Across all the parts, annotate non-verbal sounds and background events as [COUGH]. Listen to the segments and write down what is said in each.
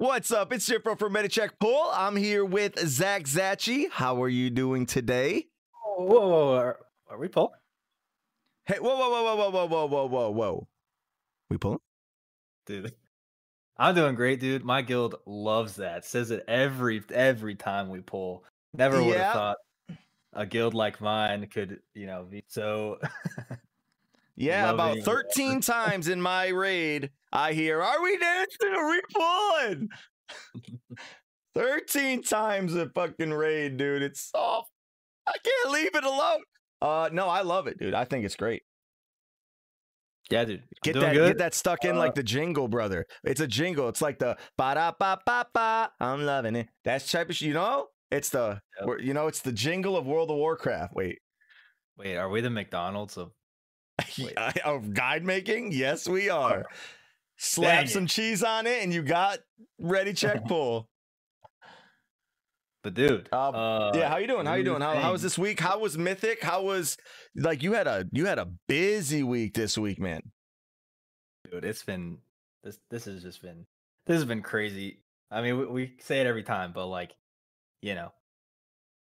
What's up? It's your from Medicheck Pull. I'm here with Zach Zachi. How are you doing today? Whoa, whoa, whoa. Are, are we Paul? Hey, whoa, whoa, whoa, whoa, whoa, whoa, whoa, whoa, whoa. We pulling? Dude. [LAUGHS] I'm doing great, dude. My guild loves that. Says it every every time we pull. Never would have Yeah. thought a guild like mine could, you know, be so [LAUGHS] Yeah, Love about 13 [LAUGHS] times in my raid, I hear, Are we dancing? Are we pulling? [LAUGHS] 13 times a fucking raid, dude. It's soft. I can't leave it alone. Uh, no, I love it, dude. I think it's great. Yeah, dude. I'm Get that, good. get that stuck in Uh, like the jingle, brother. It's a jingle. It's like the ba da ba ba ba. I'm loving it. That's type of shit. You know, it's the Yep. you know, it's the jingle of World of Warcraft. Wait, Wait, are we the McDonald's of Wait. [LAUGHS] of guide making? Yes, we are. Slap Dang it. some cheese on it, and you got ready check [LAUGHS] pull. But dude, Um, uh, yeah, how you doing? How you doing? How, how was this week? How was Mythic? How was like you had a you had a busy week this week, man. dude? It's been this. This has just been. This has been crazy. I mean, we, we say it every time, but like, you know,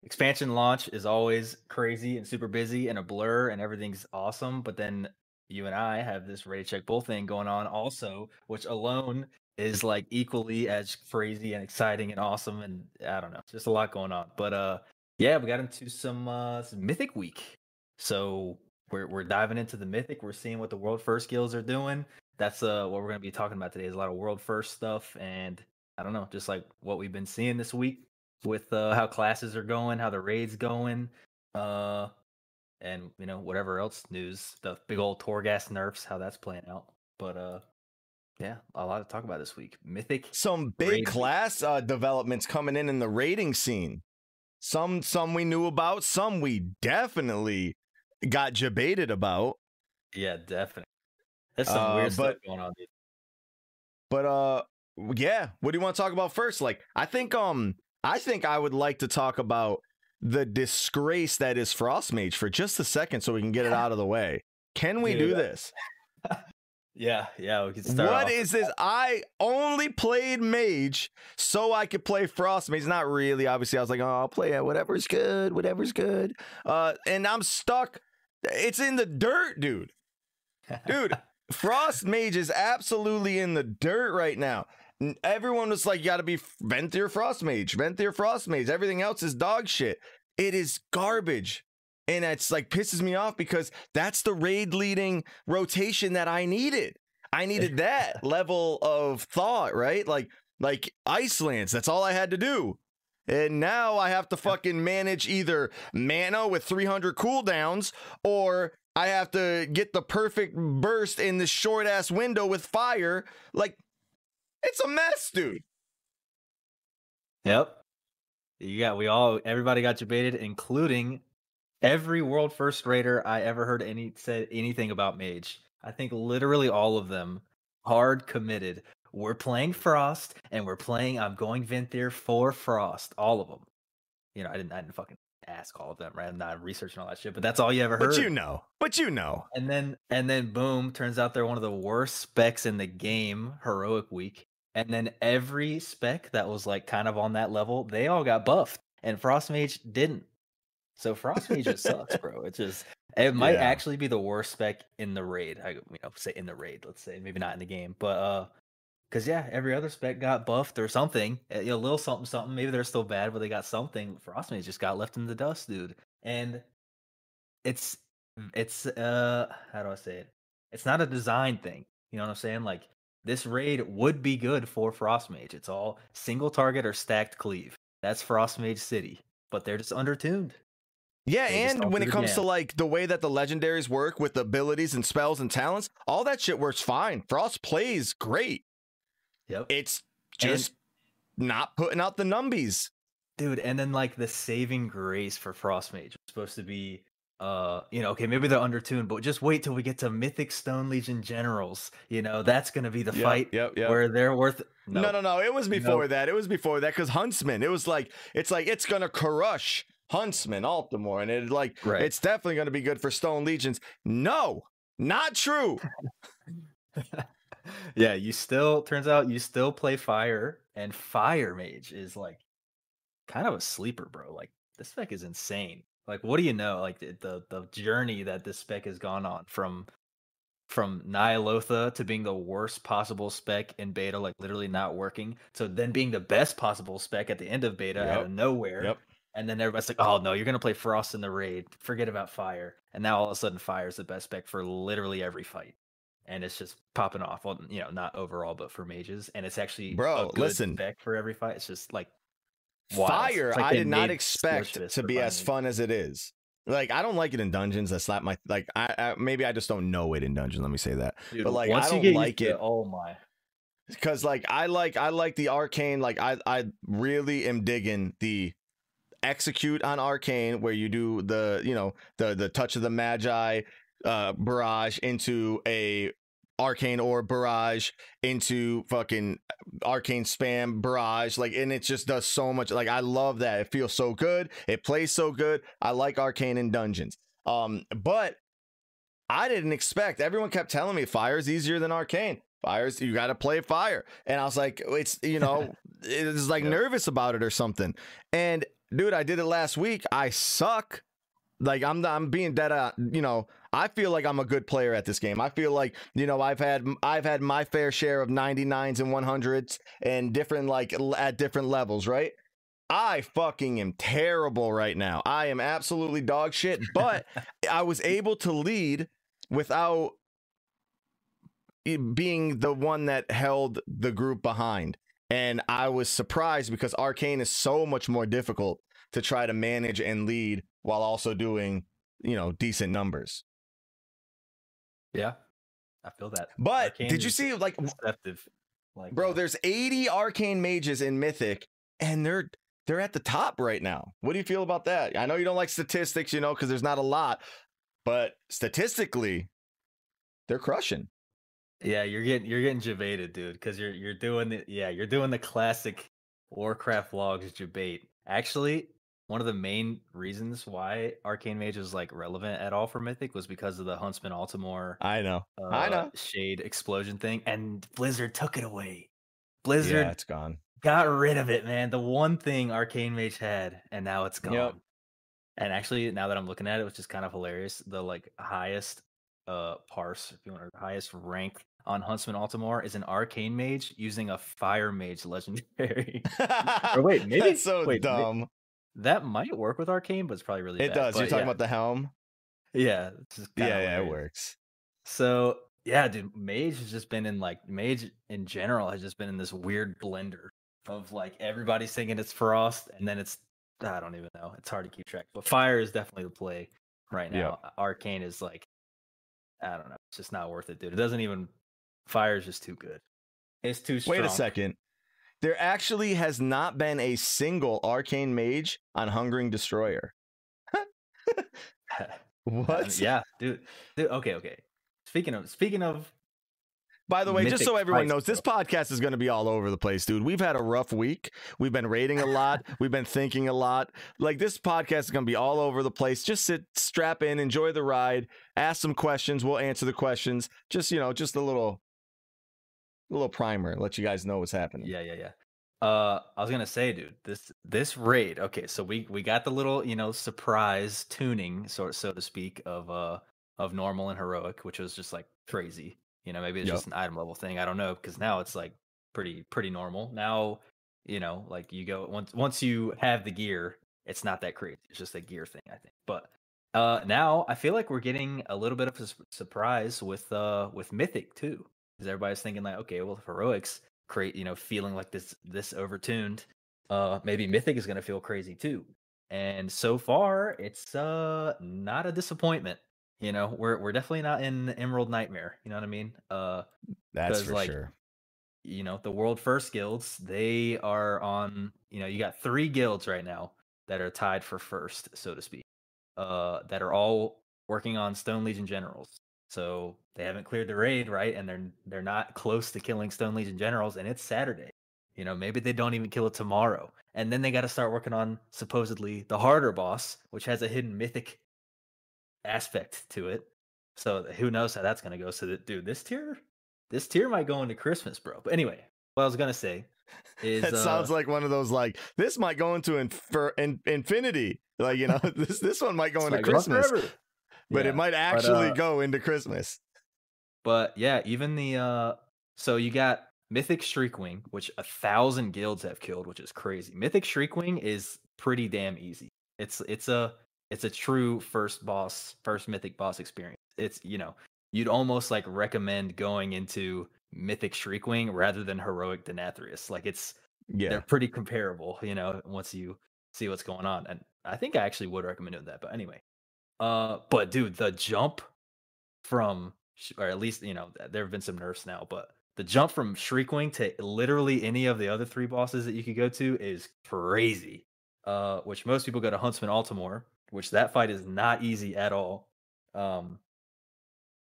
expansion launch is always crazy and super busy and a blur and everything's awesome. But then you and I have this ready check pull thing going on also, which alone is like equally as crazy and exciting and awesome. And I don't know, just a lot going on. But uh, yeah, we got into some uh some mythic week. So we're we're diving into the mythic. We're seeing what the world first guilds are doing. That's uh what we're gonna be talking about today. Is a lot of world first stuff and I don't know, just like what we've been seeing this week with uh how classes are going, how the raids going, uh and you know, whatever else news, the big old Torghast nerfs, how that's playing out. But uh yeah, a lot to talk about this week. Mythic some big Rating. class uh, developments coming in in the raiding scene. Some some we knew about, some we definitely got debated about. Yeah, definitely. That's some Uh, weird stuff but- going on, dude. But uh yeah, what do you want to talk about first? Like I think um I think I would like to talk about the disgrace that is Frostmage for just a second so we can get it [LAUGHS] out of the way. Can we do this? [LAUGHS] Yeah, yeah, we can start. What is this? I only played Mage so I could play Frostmage. Not really. Obviously, I was like, oh, I'll play it. Whatever's good. Whatever's good. Uh, and I'm stuck. It's in the dirt, dude. Dude, [LAUGHS] Frost Mage is absolutely in the dirt right now. Everyone was like, you got to be Venthyr Frostmage, Venthyr Frostmage. Everything else is dog shit. It is garbage. And it's like pisses me off because that's the raid leading rotation that I needed. I needed [LAUGHS] that level of thought, right? Like like Ice Lance, that's all I had to do. And now I have to fucking manage either mana with 300 cooldowns or I have to get the perfect burst in this short ass window with fire. Like it's a mess, dude. Yep. You got we all everybody got debated, including every world first raider I ever heard any said anything about mage. I think literally all of them hard committed. We're playing Frost and we're playing I'm going Venthyr for Frost. All of them. You know, I didn't I didn't fucking ask all of them, right? I'm not researching all that shit, but that's all you ever heard. But you know. But you know. And then and then boom, turns out they're one of the worst specs in the game, heroic week. And then every spec that was like kind of on that level, they all got buffed. And Frostmage didn't. So Frostmage just sucks, bro. It just it might Yeah. actually be the worst spec in the raid. I you know, say in the raid, let's say, maybe not in the game. But uh because yeah, every other spec got buffed or something. You know, a little something, something. Maybe they're still bad, but they got something. Frostmage just got left in the dust, dude. And it's it's uh how do I say it? It's not a design thing. You know what I'm saying? Like this raid would be good for Frostmage. It's all single target or stacked cleave. That's Frostmage City, but they're just undertuned. Yeah, They and when it comes to like the way that the legendaries work with abilities and spells and talents, all that shit works fine. Frost plays great. Yep. It's And- just not putting out the numbies. Dude, and then like the saving grace for Frostmage was supposed to be uh, you know, okay, maybe they're undertuned, but just wait till we get to Mythic Stone Legion Generals. You know, that's gonna be the Yep, fight Yep, yep. where they're worth No, no, no. It was before No. that. It was before that because Huntsman. It was like it's like it's gonna crush Huntsman Altimor, and it like Right. it's definitely gonna be good for Stone Legions. No, not true. [LAUGHS] yeah, you still turns out you still play fire, and fire mage is like kind of a sleeper, bro. Like this spec is insane. Like, what do you know? Like the the, the journey that this spec has gone on from from Ny'alotha to being the worst possible spec in beta, like literally not working, to then being the best possible spec at the end of beta Yep. out of nowhere. Yep. And then everybody's like, "Oh no, you're gonna play Frost in the raid. Forget about Fire." And now all of a sudden, Fire is the best spec for literally every fight, and it's just popping off. Well, you know, not overall, but for mages, and it's actually Bro, listen. spec for every fight. It's just like wild. Fire, like I did not expect to be as fun as it is. Like I don't like it in dungeons. I slap my like. I, I maybe I just don't know it in dungeons. Let me say that Dude, but, like, I don't you get used like it. Oh my. because like I like I like the arcane. Like I I really am digging the execute on arcane where you do the you know the the touch of the magi uh barrage into a arcane or barrage into fucking arcane spam barrage like and it just does so much like i love that it feels so good it plays so good i like arcane in dungeons um but i didn't expect everyone kept telling me fire's easier than arcane fire's you got to play fire and i was like it's you know [LAUGHS] it's like Yep. nervous about it or something and dude i did it last week i suck like i'm i'm being dead uh, you know i feel like i'm a good player at this game. I feel like you know i've had i've had my fair share of 99s and 100s and different like at different levels right? I fucking am terrible right now. I am absolutely dog shit but [LAUGHS] i was able to lead without being the one that held the group behind. And i was surprised because arcane is so much more difficult to try to manage and lead while also doing you know decent numbers Yeah, I feel that. but Arcane did you see like Deceptive. Like, bro uh, there's 80 arcane mages in mythic and they're they're at the top right now what do you feel about that i know you don't like statistics you know because there's not a lot but statistically they're crushing Yeah, you're getting you're getting javated, dude, because you're you're doing the yeah you're doing the classic Warcraft logs debate. Actually, one of the main reasons why Arcane Mage is like relevant at all for Mythic was because of the Huntsman Altimor i know uh, I know. shade explosion thing, and Blizzard took it away. Blizzard yeah it's gone got rid of it, man. The one thing Arcane Mage had, and now it's gone. Yep. And actually, now that I'm looking at it, which is kind of hilarious, the like highest uh parse, if you want, or highest rank on Huntsman Altimor is an Arcane Mage using a Fire Mage [LAUGHS] legendary. [LAUGHS] or wait, maybe That's so wait, dumb. That might work with Arcane, but it's probably really it bad. does. You're talking yeah, about the helm? yeah, just Yeah, yeah, it works. So yeah, dude, Mage has just been in like Mage in general has just been in this weird blender of like everybody's thinking it's Frost, and then it's I don't even know. It's hard to keep track. But Fire is definitely the play right Yeah. now. Arcane is like I don't know. It's just not worth it, dude. It doesn't even Fire is just too good. It's too strong. Wait a second. There actually has not been a single arcane mage on Hungering Destroyer. [LAUGHS] [LAUGHS] What? yeah, dude. Dude, okay, okay. Speaking of speaking of By the way, just so everyone knows, this podcast is going to be all over the place, dude. We've had a rough week. We've been rating a lot. [LAUGHS] We've been thinking a lot. Like this podcast is going to be all over the place. Just sit, strap in, enjoy the ride, ask some questions. We'll answer the questions. Just you know, just a little, a little primer, let you guys know what's happening. Yeah, yeah, yeah. Uh, I was gonna say, dude, this this raid. Okay, so we we got the little you know surprise tuning, so so to speak, of uh of normal and heroic, which was just like crazy. You know, maybe it's Yep. just an item level thing. I don't know because now it's like pretty pretty normal. Now, you know, like you go once once you have the gear, it's not that crazy. It's just a gear thing, I think. But uh now I feel like we're getting a little bit of a surprise with uh with mythic too because everybody's thinking like okay well heroics create you know feeling like this this overtuned uh maybe mythic is going to feel crazy too. And so far it's uh not a disappointment you know? We're we're definitely not in emerald nightmare you know what i mean? Uh That's for like, sure. you know the world first guilds they are on you know you got three guilds right now that are tied for first so to speak uh that are all working on stone legion generals so they haven't cleared the raid right and they're they're not close to killing stone legion generals and it's saturday you know maybe they don't even kill it tomorrow and then they got to start working on supposedly the harder boss which has a hidden mythic aspect to it so who knows how that's going to go so that dude this tier this tier might go into Christmas, bro. But anyway, what I was gonna say [LAUGHS] is That uh, sounds like one of those like this might go into infer- in, infinity. Like you know, [LAUGHS] this this one might go into go Christmas, forever. But Yeah. it might actually uh, go into Christmas. But yeah, even the uh so you got Mythic Shriekwing, which a thousand guilds have killed, which is crazy. Mythic Shriekwing is pretty damn easy. It's it's a it's a true first boss, first mythic boss experience. It's you know, you'd almost like recommend going into Mythic Shriekwing rather than Heroic Denathrius. Like it's Yeah, they're pretty comparable, you know, once you see what's going on. And I think I actually would recommend doing that. But anyway, uh, but dude, the jump from, or at least you know, there have been some nerfs now, but the jump from Shriekwing to literally any of the other three bosses that you could go to is crazy. Uh, which most people go to Huntsman Altimor, which that fight is not easy at all. Um,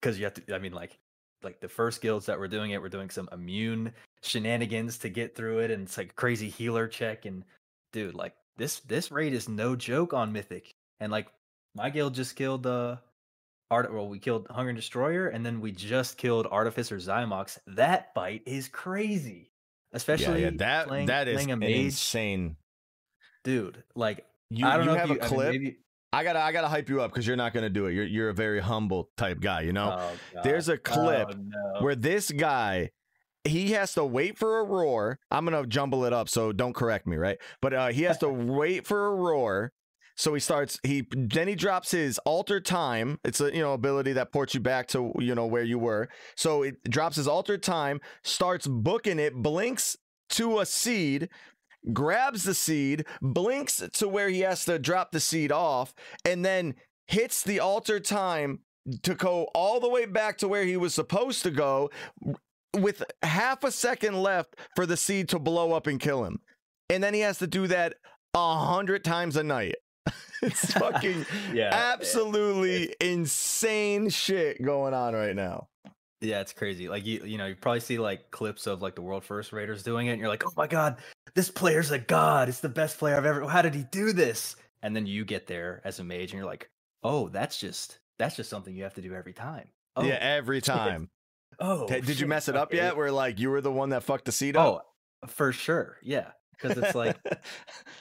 because you have to, I mean, like, like the first guilds that were doing it were doing some immune shenanigans to get through it, and it's like crazy healer check. And dude, like this this raid is no joke on Mythic. And like my guild just killed the art. Well, we killed Hungering Destroyer, and then we just killed Artificer Xy'mox. That fight is crazy, especially yeah, yeah. That playing, that is playing a an mage, insane. dude. Like You, I don't you know have if you a I mean, clip. maybe, I gotta I gotta hype you up because you're not gonna do it. You're you're a very humble type guy. You know, oh, there's a clip Oh, no. where this guy he has to wait for a roar. I'm gonna jumble it up, so don't correct me, right? But uh, he has to [LAUGHS] wait for a roar. So he starts. He then he drops his alter time. It's a you know ability that ports you back to you know where you were. So it drops his alter time, starts booking it, blinks to a seed, grabs the seed, blinks to where he has to drop the seed off, and then hits the alter time to go all the way back to where he was supposed to go with half a second left for the seed to blow up and kill him. And then he has to do that a hundred times a night. [LAUGHS] it's fucking [LAUGHS] yeah, absolutely insane shit going on right now. Yeah, it's crazy. Like you, you know, you probably see like clips of like the world first raiders doing it, and you're like, oh my god, this player's a god. It's the best player I've ever. How did he do this? And then you get there as a mage, and you're like, oh, that's just that's just something you have to do every time. Oh, yeah, every shit. time. [LAUGHS] Oh, Did you mess it up yet? Where like you were the one that fucked the seed up? Oh, for sure. Yeah, because it's like,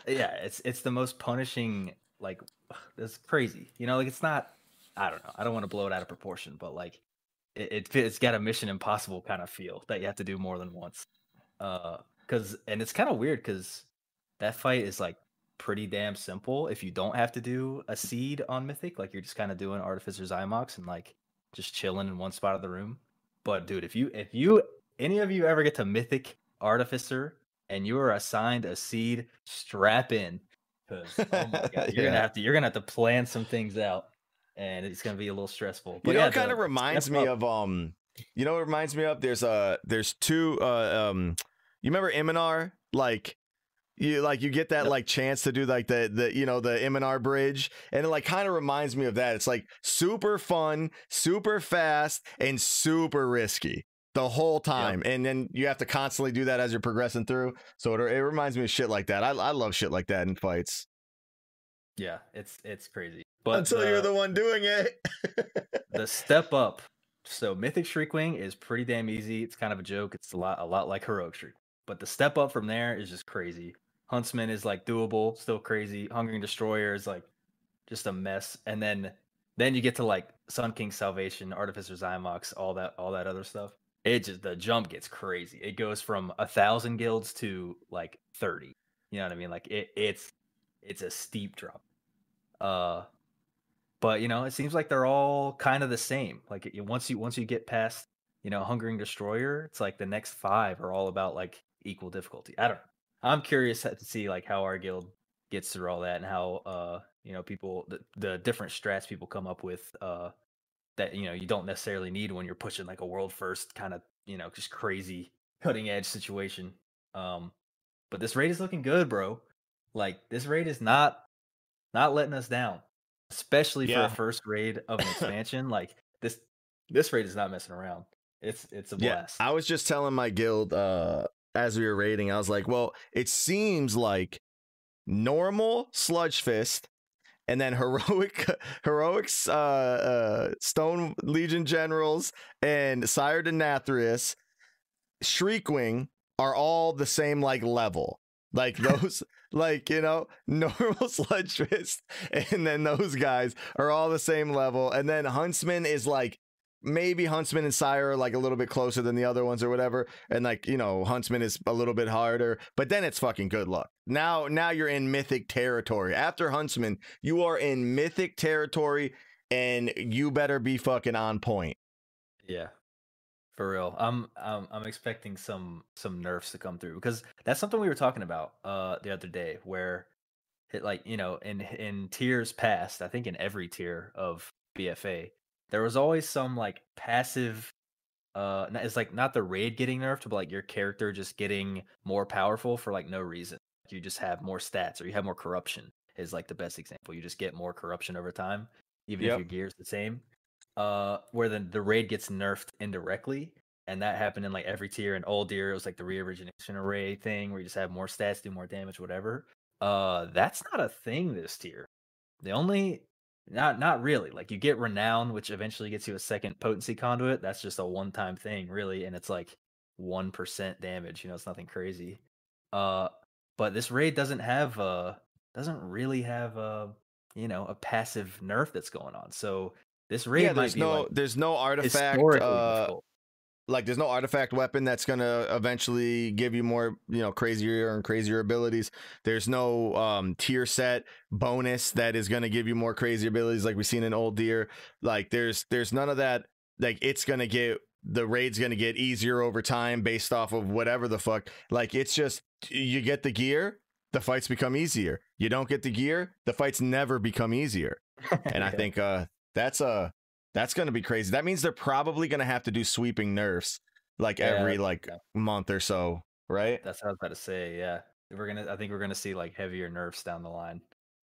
yeah, it's it's the most punishing. Like, [SIGHS] it's crazy. You know, like it's not. I don't know. I don't want to blow it out of proportion, but like, it, it it's got a Mission Impossible kind of feel that you have to do more than once. Uh, because and it's kind of weird because that fight is like pretty damn simple if you don't have to do a seed on Mythic. Like you're just kind of doing Artificer Xy'mox and like just chilling in one spot of the room. But dude, if you if you any of you ever get to Mythic Artificer and you are assigned a seed, strap in. Because oh my god, [LAUGHS] you're Yeah. gonna have to you're gonna have to plan some things out, and it's gonna be a little stressful. You know, yeah, it kind of reminds me up- of um. You know, what it reminds me of there's uh there's two uh um. You remember Imonar? Like you like you get that Yep. like chance to do like the the you know the Imonar bridge, and it like kind of reminds me of that. It's like super fun, super fast, and super risky the whole time, and then you have to constantly do that as you're progressing through. So it, it reminds me of shit like that. I I love shit like that in fights. Yeah, it's it's crazy. But Until you're the one doing it. [LAUGHS] the step up. So Mythic Shriekwing is pretty damn easy. It's kind of a joke. It's a lot a lot like Heroic Shriek. But the step up from there is just crazy. Huntsman is like doable, still crazy. Hungering Destroyer is like just a mess. And then then you get to like Sun King Salvation, Artificer Xy'mox, all that all that other stuff. It just the jump gets crazy. It goes from a thousand guilds to like 30. You know what I mean? Like it it's it's a steep drop. Uh but you know it seems like they're all kind of the same like it, once you once you get past you know hungering destroyer it's like the next five are all about like equal difficulty i don't know i'm curious to see like how our guild gets through all that and how uh you know people the, the different strats people come up with uh that you know you don't necessarily need when you're pushing like a world first kind of you know just crazy cutting edge situation um but this raid is looking good bro like this raid is not not letting us down especially for a first raid [LAUGHS] of an expansion. like this, this raid is not messing around. It's it's a Yeah, blast. I was just telling my guild uh as we were raiding, I was like, well, it seems like normal sludge fist and then heroic [LAUGHS] heroics uh, uh, Stone Legion generals and Sire Denathrius, Shriekwing are all the same like level. Like [LAUGHS] those, like you know, [LAUGHS] normal Sludge Fist, and then those guys are all the same level, and then Huntsman is like maybe Huntsman and Sire are like a little bit closer than the other ones or whatever. And like, you know, Huntsman is a little bit harder, but then it's fucking good luck. Now, now you're in mythic territory. After Huntsman, you are in mythic territory and you better be fucking on point. Yeah. For real. I'm I'm I'm expecting some some nerfs to come through because that's something we were talking about uh the other day where it like, you know, in in tiers past, I think in every tier of BFA, there was always some like passive uh it's like not the raid getting nerfed but like your character just getting more powerful for like no reason. You just have more stats or you have more corruption is like the best example. You just get more corruption over time even Yep. if your gear's the same uh where then the raid gets nerfed indirectly and that happened in like every tier in old tier it was like the re-origination array thing where you just have more stats do more damage whatever. Uh that's not a thing this tier. The only not not really. Like you get renown, which eventually gets you a second potency conduit. That's just a one time thing, really, and it's like one percent damage. You know, it's nothing crazy. Uh, but this raid doesn't have uh doesn't really have a you know a passive nerf that's going on. So this raid yeah, might there's be no like there's no artifact uh, difficult. Like there's no artifact weapon that's gonna eventually give you more you know crazier and crazier abilities. There's no um tier set bonus that is gonna give you more crazy abilities like we've seen in old deer. Like there's there's none of that. Like it's gonna get the raid's gonna get easier over time based off of whatever the fuck. Like it's just you get the gear the fights become easier. You don't get the gear the fights never become easier. [LAUGHS] And I think uh that's uh that's gonna be crazy. That means they're probably gonna have to do sweeping nerfs like Yeah, every like yeah. month or so, right? That's what I was about to say. Yeah, we're gonna. I think we're gonna see like heavier nerfs down the line,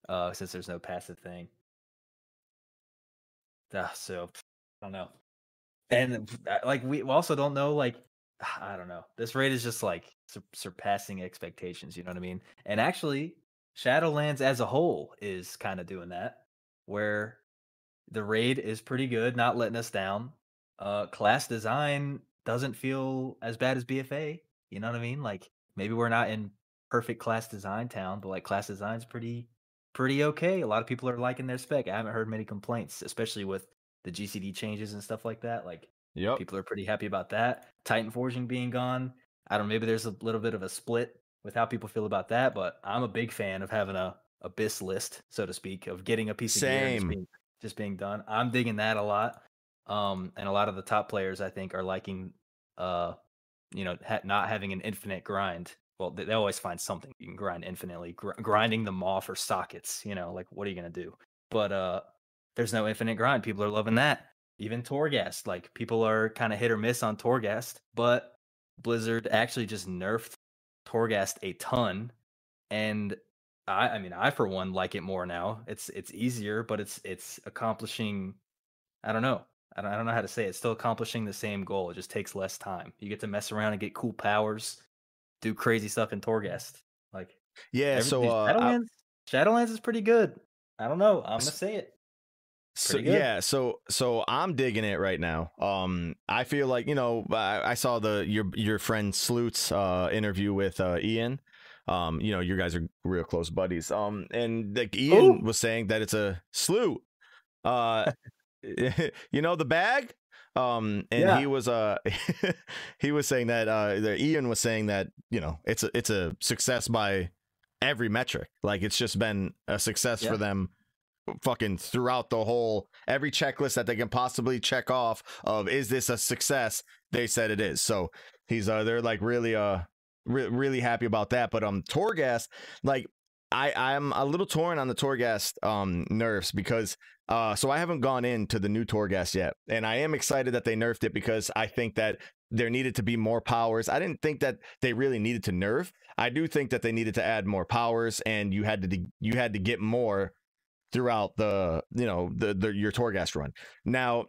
uh, since there's no passive thing. Ah, so I don't know, and uh, like we also don't know. Like [SIGHS] I don't know. This raid is just like sur- surpassing expectations. You know what I mean? And actually, Shadowlands as a whole is kind of doing that, where the raid is pretty good, not letting us down. Uh, class design doesn't feel as bad as BFA. You know what I mean? Like maybe we're not in perfect class design town, but like class design's pretty pretty okay. A lot of people are liking their spec. I haven't heard many complaints, especially with the GCD changes and stuff like that. Like Yep. people are pretty happy about that. Titan forging being gone. I don't know, maybe there's a little bit of a split with how people feel about that, but I'm a big fan of having a abyss list, so to speak, of getting a piece of gear just being, done. I'm digging that a lot. Um, and a lot of the top players I think are liking uh you know, ha- not having an infinite grind. Well, they, they always find something you can grind infinitely. Gr- grinding them off or sockets, you know, like what are you gonna do? But uh, there's no infinite grind. People are loving that. Even Torghast, like people are kind of hit or miss on Torghast, but Blizzard actually just nerfed Torghast a ton, and I, I mean, I for one like it more now. It's it's easier, but it's it's accomplishing. I don't know. I don't, I don't know how to say it. It's still accomplishing the same goal. It just takes less time. You get to mess around and get cool powers, do crazy stuff in Torghast. Like Yeah, so uh I- Shadowlands, Shadowlands is pretty good. I don't know. I'm gonna say it. so yeah, so so I'm digging it right now. Um I feel like, you know, I, I saw the your your friend Sloot's uh interview with uh Ian. Um, you know, you guys are real close buddies. Um and like Ian Who? was saying that it's a slew. Uh [LAUGHS] [LAUGHS] you know the bag? Um and Yeah. he was uh [LAUGHS] he was saying that uh that Ian was saying that, you know, it's a it's a success by every metric. Like it's just been a success Yeah. for them fucking throughout the whole every checklist that they can possibly check off of is this a success they said it is so he's uh they're like really uh re- really happy about that but um torghast like i i'm a little torn on the torghast um nerfs because uh so i haven't gone into the new torghast yet and i am excited that they nerfed it because i think that there needed to be more powers i didn't think that they really needed to nerf i do think that they needed to add more powers and you had to you had to get more throughout the you know the, the your Torghast run. Now,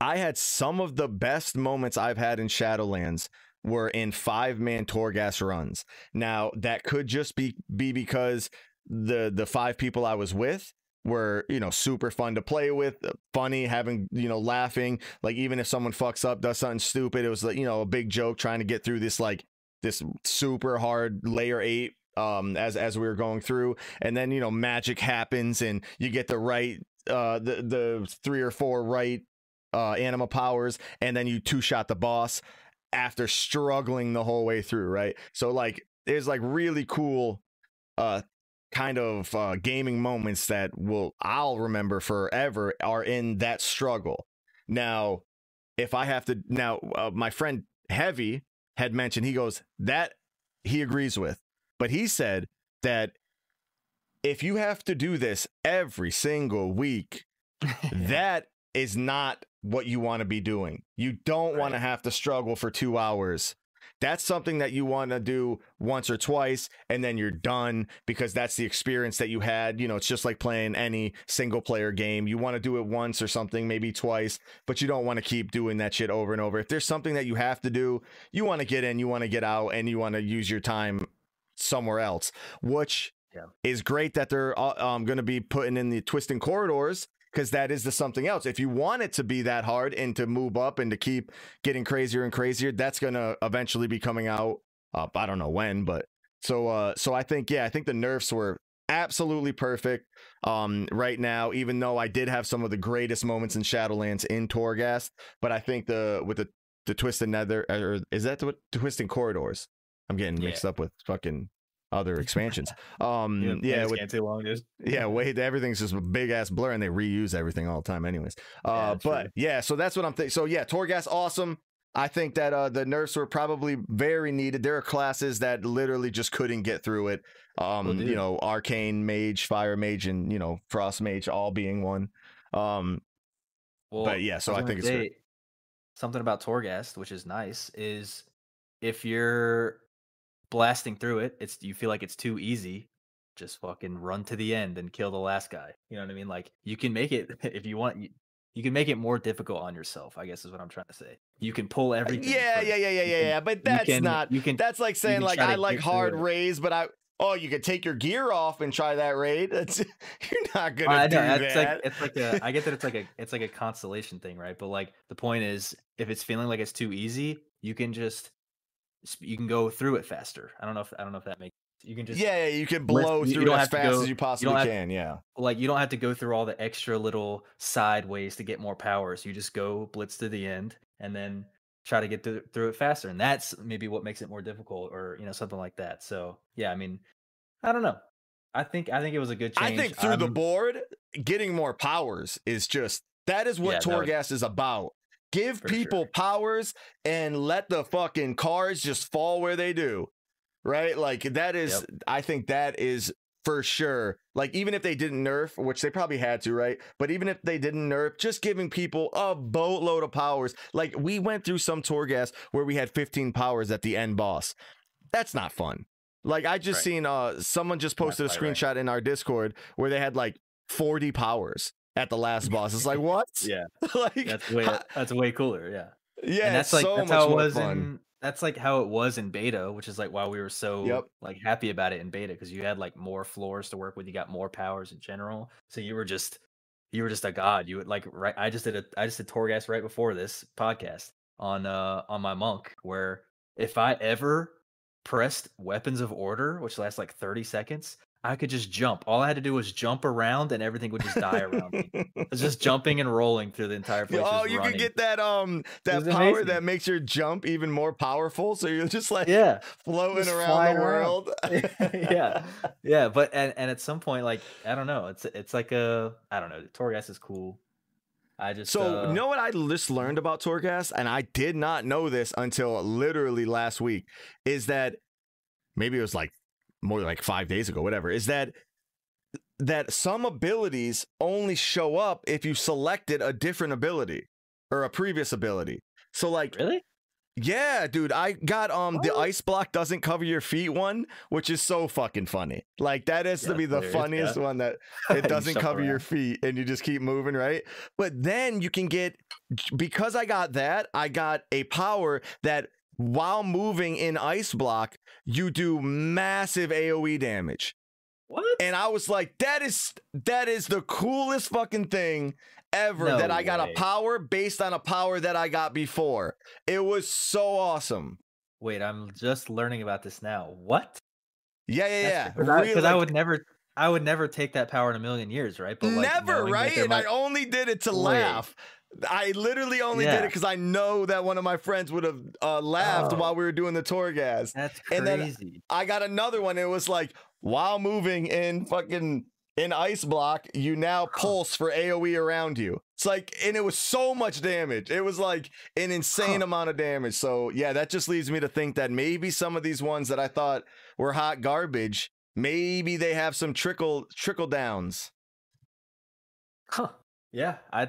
I had some of the best moments I've had in Shadowlands were in five man Torghast runs. Now that could just be be because the the five people I was with were you know super fun to play with, uh, funny, having you know laughing. Like even if someone fucks up, does something stupid, it was like you know a big joke trying to get through this like this super hard layer eight um as as we were going through and then you know magic happens and you get the right uh the the three or four right uh anima powers and then you two shot the boss after struggling the whole way through right? So like there's like really cool uh kind of uh gaming moments that will I'll remember forever are in that struggle. Now if I have to now uh, my friend Heavy had mentioned he goes that he agrees with. But he said that if you have to do this every single week, [LAUGHS] that is not what you want to be doing. You don't want to have to struggle for two hours. That's something that you want to do once or twice and then you're done because that's the experience that you had. You know, it's just like playing any single player game. You want to do it once or something, maybe twice, but you don't want to keep doing that shit over and over. If there's something that you have to do, you want to get in, you want to get out, and you want to use your time somewhere else, which Yeah. is great that they're uh, um, going to be putting in the twisting corridors because that is the something else. If you want it to be that hard and to move up and to keep getting crazier and crazier, that's going to eventually be coming out. Uh, I don't know when, but so uh, so I think yeah, I think the nerfs were absolutely perfect um right now even though i did have some of the greatest moments in shadowlands in torghast but i think the with the the twisted nether or is that the twisting corridors i'm getting mixed up with fucking other expansions. [LAUGHS] Um You know, yeah this with can't too long, yeah wait everything's just a big ass blur and they reuse everything all the time anyways. Uh Yeah, but true. yeah so that's what i'm thinking so yeah torghast awesome. I think that uh the nerfs were probably very needed. There are classes that literally just couldn't get through it. Um Well, you know arcane mage fire mage and you know frost mage all being one. Um Well, But yeah, so I think it's good. something about Torghast, which is nice, is if you're blasting through it, it's you feel like it's too easy, just fucking run to the end and kill the last guy. You know what I mean? Like you can make it [LAUGHS] if you want. You, you can make it more difficult on yourself. I guess is what I'm trying to say. You can pull uh, everything. yeah yeah yeah yeah yeah yeah but you that's can- not You can. that's like saying like i like hard raids but i oh you could take your gear off and try that raid that's [LAUGHS] you're not gonna I do know that it's like it's like a. I get that it's like a it's like a constellation thing, right? But like the point is, if it's feeling like it's too easy, you can just you can go through it faster. I don't know if I don't know if that makes you can just yeah, yeah, you can blow you- you through it as fast go- as you possibly have- can. Yeah, like you don't have to go through all the extra little side ways to get more powers. You just go blitz to the end and then try to get through, through it faster. And that's maybe what makes it more difficult or you know something like that. So yeah, I mean, I don't know. I think I think it was a good change. I think through the board, getting more powers is just that is what Yeah, Torghast is about. Give For people sure. powers and let the fucking cards just fall where they do. Right? Like that is I think that is for sure. Like even if they didn't nerf, which they probably had to, right? But even if they didn't nerf, just giving people a boatload of powers. Like we went through some Torghast where we had 15 powers at the end boss. That's not fun. Like I just Right. seen uh someone just posted a quite right. screenshot in our Discord where they had like 40 powers at the last boss. It's like [LAUGHS] what? Yeah, [LAUGHS] like that's way ha- that's way cooler. Yeah. yeah, and that's like so that's much how it was fun. in that's like how it was in beta which is like why we were so Yep. like happy about it in beta because you had like more floors to work with you got more powers in general so you were just you were just a god you would like right i just did a i just did torghast right before this podcast on uh on my monk where if i ever pressed weapons of order which lasts like 30 seconds i could just jump all i had to do was jump around and everything would just die around me it's just [LAUGHS] jumping and rolling through the entire place oh, you running. could get that um that power amazing. that makes your jump even more powerful. So you're just like yeah floating just around the around. world. [LAUGHS] Yeah. yeah but and, and at some point like i don't know it's it's like a i don't know torghast is cool i just So uh, you know what I just learned about Torghast, and I did not know this until literally last week, is that maybe it was like more like five days ago, whatever, is that that some abilities only show up if you selected a different ability or a previous ability. So like really yeah, dude, I got um the ice block doesn't cover your feet one, which is so fucking funny. Like that has Yeah, to be the hilarious, yeah. funniest one that [LAUGHS] it doesn't cover your feet and you just keep moving, right? But then you can get because I got that, I got a power that while moving in ice block, you do massive AoE damage. What? And I was like, that is that is the coolest fucking thing ever No that I got way. a power based on a power that I got before. It was so awesome. Wait, I'm just learning about this now. What? Yeah, yeah, yeah. Because I, Really, 'cause I would never, I would never take that power in a million years, right? like, never, right? And I only did it to Wait. laugh. I literally only did it because I know that one of my friends would have uh, laughed Oh. while we were doing the Torghast. That's and then- crazy. I got another one. It was like while moving in fucking in ice block, you now pulse for AoE around you. It's like, and it was so much damage. It was like an insane Huh. amount of damage. So yeah, that just leads me to think that maybe some of these ones that I thought were hot garbage, maybe they have some trickle trickle downs. Huh. Yeah, I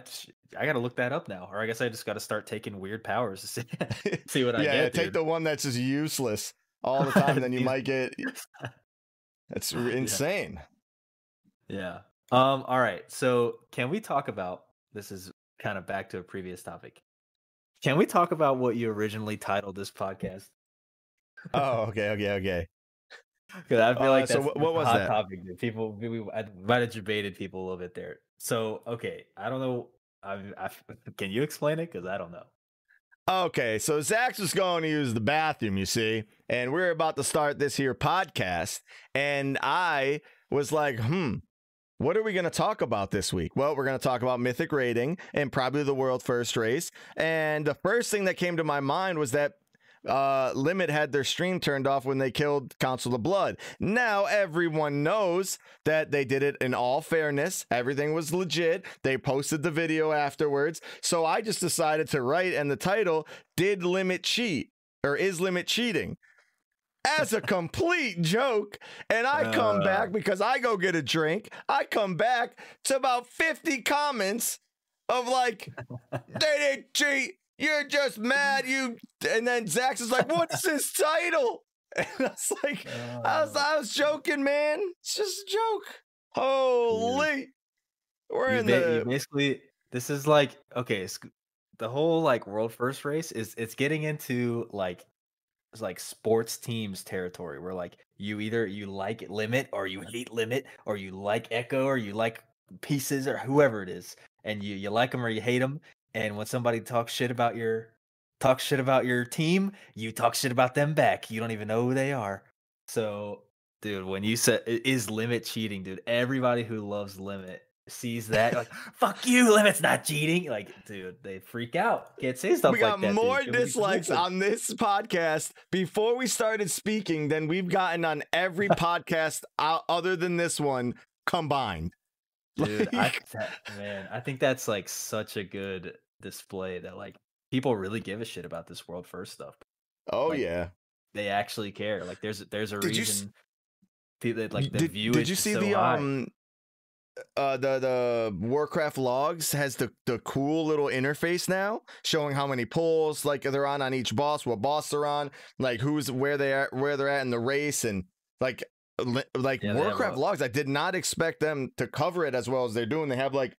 I gotta look that up now, or I guess I just gotta start taking weird powers to see, [LAUGHS] see what I yeah, get. take dude. the one that's just useless all the time, and [LAUGHS] then you might get. That's [LAUGHS] insane. Yeah. Um. All right. So, can we talk about this? Is kind of back to a previous topic. Can we talk about what you originally titled this podcast? Oh, okay, okay, okay. Because I feel Uh, like so that's, what- that's what a was hot that? topic. People, we, we, I might have debated people a little bit there. So, okay, I don't know. I, I, [LAUGHS] can you explain it? Because I don't know. Okay, so Zach's was going to use the bathroom, you see, and we're about to start this here podcast, and I was like, hmm. What are we going to talk about this week? Well, we're going to talk about mythic rating and probably the world first race. And the first thing that came to my mind was that uh, Limit had their stream turned off when they killed Council of Blood. Now everyone knows that they did it in all fairness. Everything was legit. They posted the video afterwards. So I just decided to write, and the title Did Limit Cheat? Or Is Limit Cheating? As a [LAUGHS] complete joke. And I come Uh. back because I go get a drink. I come back to about 50 comments of like, [LAUGHS] they didn't cheat. You're just mad. You and then Zach's is like, "What's this [LAUGHS] title?" [LAUGHS] And I was like, "I was, Uh, I was joking, man. It's just a joke." Holy, we're you, in ba- the basically this is like okay the whole like world first race is it's getting into like it's like sports teams territory where like you either you like limit or you hate limit or you like echo or you like pieces or whoever it is and you you like them or you hate them and when somebody talks shit about your talks shit about your team you talk shit about them back. You don't even know who they are. So dude when you said is limit cheating? Dude everybody who loves limit sees that like [LAUGHS] fuck you limit's not cheating. Like dude they freak out can't say stuff we got like that dude. more be dislikes on this podcast. Before we started speaking than we've gotten on every [LAUGHS] podcast other than this one combined. dude I, that, man i think that's like such a good display that like people really give a shit about this world first stuff oh like, yeah. they actually care like there's there's a Did reason that like the did, view did you see so the high. um uh the the warcraft logs has the the cool little interface now showing how many pulls like they're on on each boss what boss they're on like who's where they are where they're at in the race and like like Yeah, warcraft logs i did not expect them to cover it as well as they're doing they have like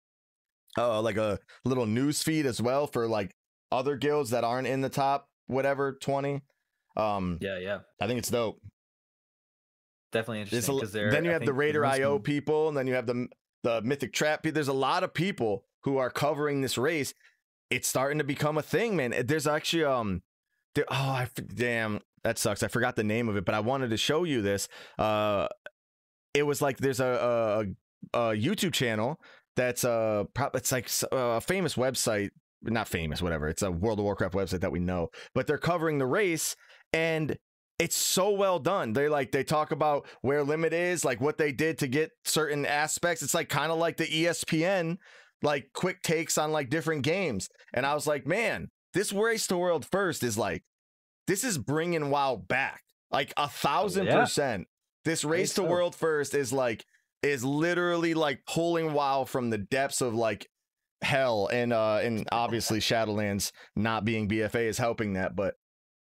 uh like a little news feed as well for like other guilds that aren't in the top whatever 20 um yeah yeah i think it's dope definitely interesting because they're then you I have the Raider most IO people, and then you have the the Mythic Trap. people. There's a lot of people who are covering this race. It's starting to become a thing, man. There's actually um, there, oh, I damn that sucks. I forgot the name of it, but I wanted to show you this. Uh, it was like there's a a, a YouTube channel that's a it's like s- uh, a famous website, not famous, whatever. It's a World of Warcraft website that we know, but they're covering the race and it's so well done. They like they talk about where limit is, like what they did to get certain aspects. It's like kind of like the ESPN, like quick takes on like different games. And I was like, man, this race to world first is like, this is bringing WoW back, like a oh, thousand yeah. percent. This race to world first is like is literally like pulling WoW from the depths of like hell, and uh and obviously Shadowlands not being BFA is helping that, but.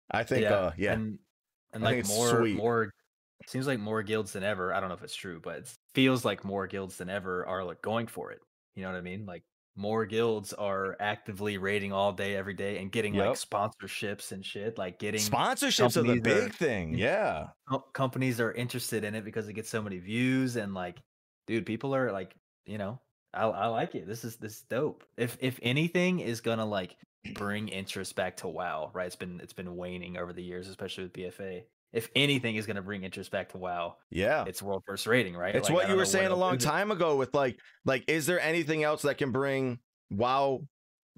I think, uh, yeah, and, and like more sweet. more seems like more guilds than ever i don't know if it's true but it feels like more guilds than ever are like going for it you know what i mean like more guilds are actively raiding all day, every day, and getting like sponsorships and shit. Like getting Sponsorships are the companies are- big thing. Yeah. companies are interested in it because it gets so many views and like, dude, people are like, you know, I, I like it. This is this is dope. If if anything is gonna like bring interest back to WoW, right? It's been it's been waning over the years, especially with BFA. If anything is gonna bring interest back to WoW, Yeah. it's world first rating, right? It's Like, what you were saying a long time ago with like like is there anything else that can bring WoW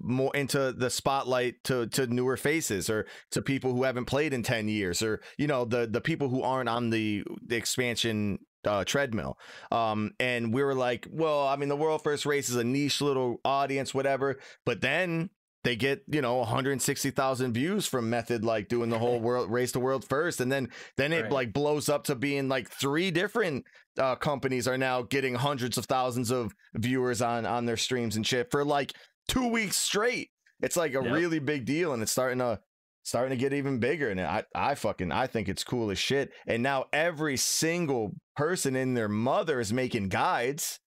more into the spotlight to to newer faces or to people who haven't played in 10 years or you know the the people who aren't on the, the expansion uh, treadmill um and we were like well i mean the world first race is a niche little audience whatever but then they get you know 160,000 views from method like doing the whole world race to world first and then then it Right. like blows up to being like three different uh, companies are now getting hundreds of thousands of viewers on on their streams and shit for like two weeks straight. It's like a Yep. really big deal, and it's starting to starting to get even bigger. And I I fucking I think it's cool as shit. And now every single person in their mother is making guides.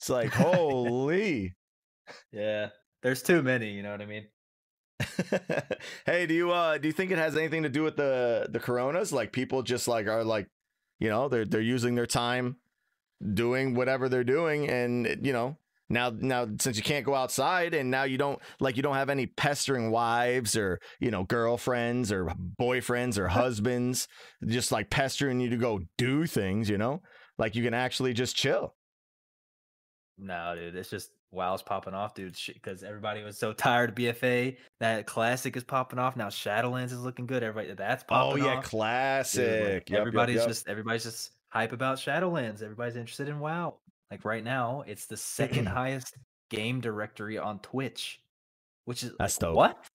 It's like [LAUGHS] holy. Yeah, there's too many. You know what I mean? [LAUGHS] hey, do you uh do you think it has anything to do with the the coronas? Like people just like are like, you know, they're they're using their time doing whatever they're doing and you know, now now since you can't go outside and now you don't like you don't have any pestering wives or, you know, girlfriends or boyfriends or [LAUGHS] husbands just like pestering you to go do things, you know? Like you can actually just chill. No, dude, it's just WoW's popping off, dude. Because everybody was so [LAUGHS] tired of BFA. That classic is popping off now. Shadowlands is looking good. Everybody, that's popping. Oh yeah, off. Dude, like, classic. Yep, yep, everybody's yep. just everybody's just hype about Shadowlands. Everybody's interested in WoW. Like right now, it's the second [CLEARS THROAT] highest game directory on Twitch, which is That's like, dope. what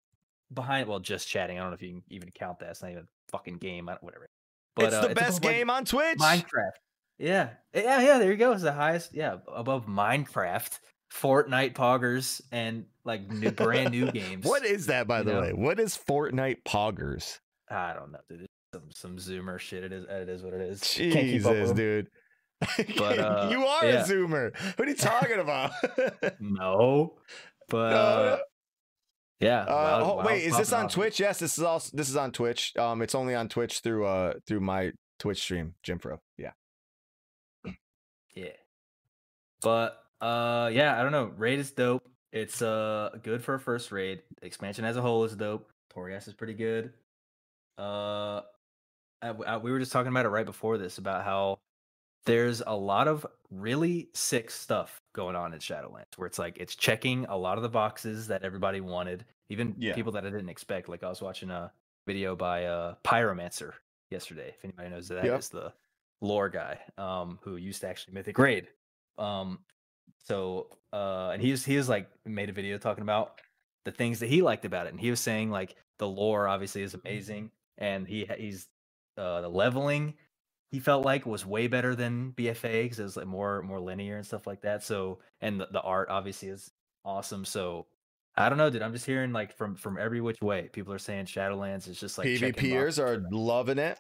behind. Well, just chatting. I don't know if you can even count that. It's not even a fucking game. I don't, whatever. But it's uh, the best above, like, game on Twitch. Minecraft. Yeah. Yeah, yeah, there you go. It's the highest, yeah, above Minecraft, Fortnite poggers, and like new brand new [LAUGHS] games. What is that, by the know? way? What is Fortnite Poggers? I don't know, dude. It's some some zoomer shit. It is it is what it is. Can't keep up with Jesus, dude. But, [LAUGHS] uh, you are yeah. a zoomer. What are you talking about? [LAUGHS] No. But uh, yeah. Uh, oh, wait, is this on off. Twitch? Yes, this is also this is on Twitch. Um, it's only on Twitch through uh through my Twitch stream, Jim Pro. Yeah. Yeah. But uh yeah, I don't know. Raid is dope. It's uh good for a first raid. Expansion as a whole is dope. Torghast is pretty good. Uh I, I- we were just talking about it right before this about how there's a lot of really sick stuff going on in Shadowlands where it's like it's checking a lot of the boxes that everybody wanted, even Yeah. people that I didn't expect. Like I was watching a video by uh Pyromancer yesterday. If anybody knows that is Yep. the lore guy, um, who used to actually Mythic Raid. Um, so uh, and he was he was like made a video talking about the things that he liked about it, and he was saying like the lore obviously is amazing, and he he's uh the leveling he felt like was way better than BFA because it was like more more linear and stuff like that. So and the, the art obviously is awesome. So I don't know, dude. I'm just hearing like from from every which way. People are saying Shadowlands is just like PvPers are loving it.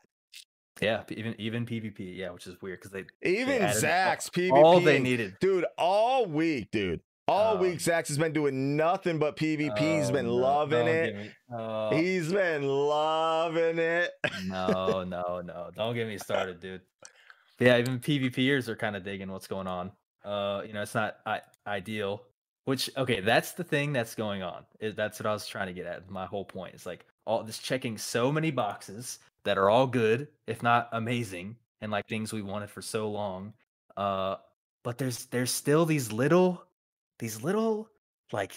Yeah, even even PvP, yeah, which is weird because they Even added all- PvP. all they needed. Dude, all week, dude. All Um, week, Zax has been doing nothing but PvP. He's been no, loving it. oh, He's been loving it. no, no, no. Don't get me started, dude. [LAUGHS] Yeah, even PvPers are kind of digging what's going on. Uh, you know, it's not I- ideal. Which okay, that's the thing that's going on. Is that's what I was trying to get at. My whole point is like all this checking so many boxes that are all good, if not amazing, and like things we wanted for so long. Uh, but there's there's still these little these little like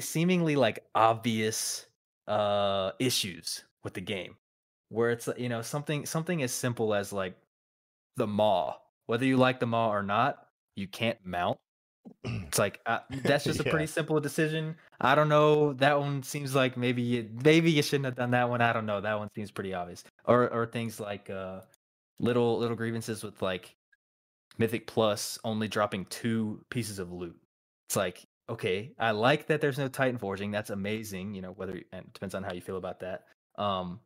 seemingly like obvious uh issues with the game where it's you know something something as simple as like the maw whether you like the maw or not you can't mount it's like uh, that's just [LAUGHS] a Yeah. pretty simple decision. I don't know. That one seems like maybe you, maybe you shouldn't have done that one. I don't know. That one seems pretty obvious. Or or things like uh little little grievances with like mythic plus only dropping two pieces of loot. It's like okay i like that there's no titan forging. That's amazing you know whether and it depends on how you feel about that. Um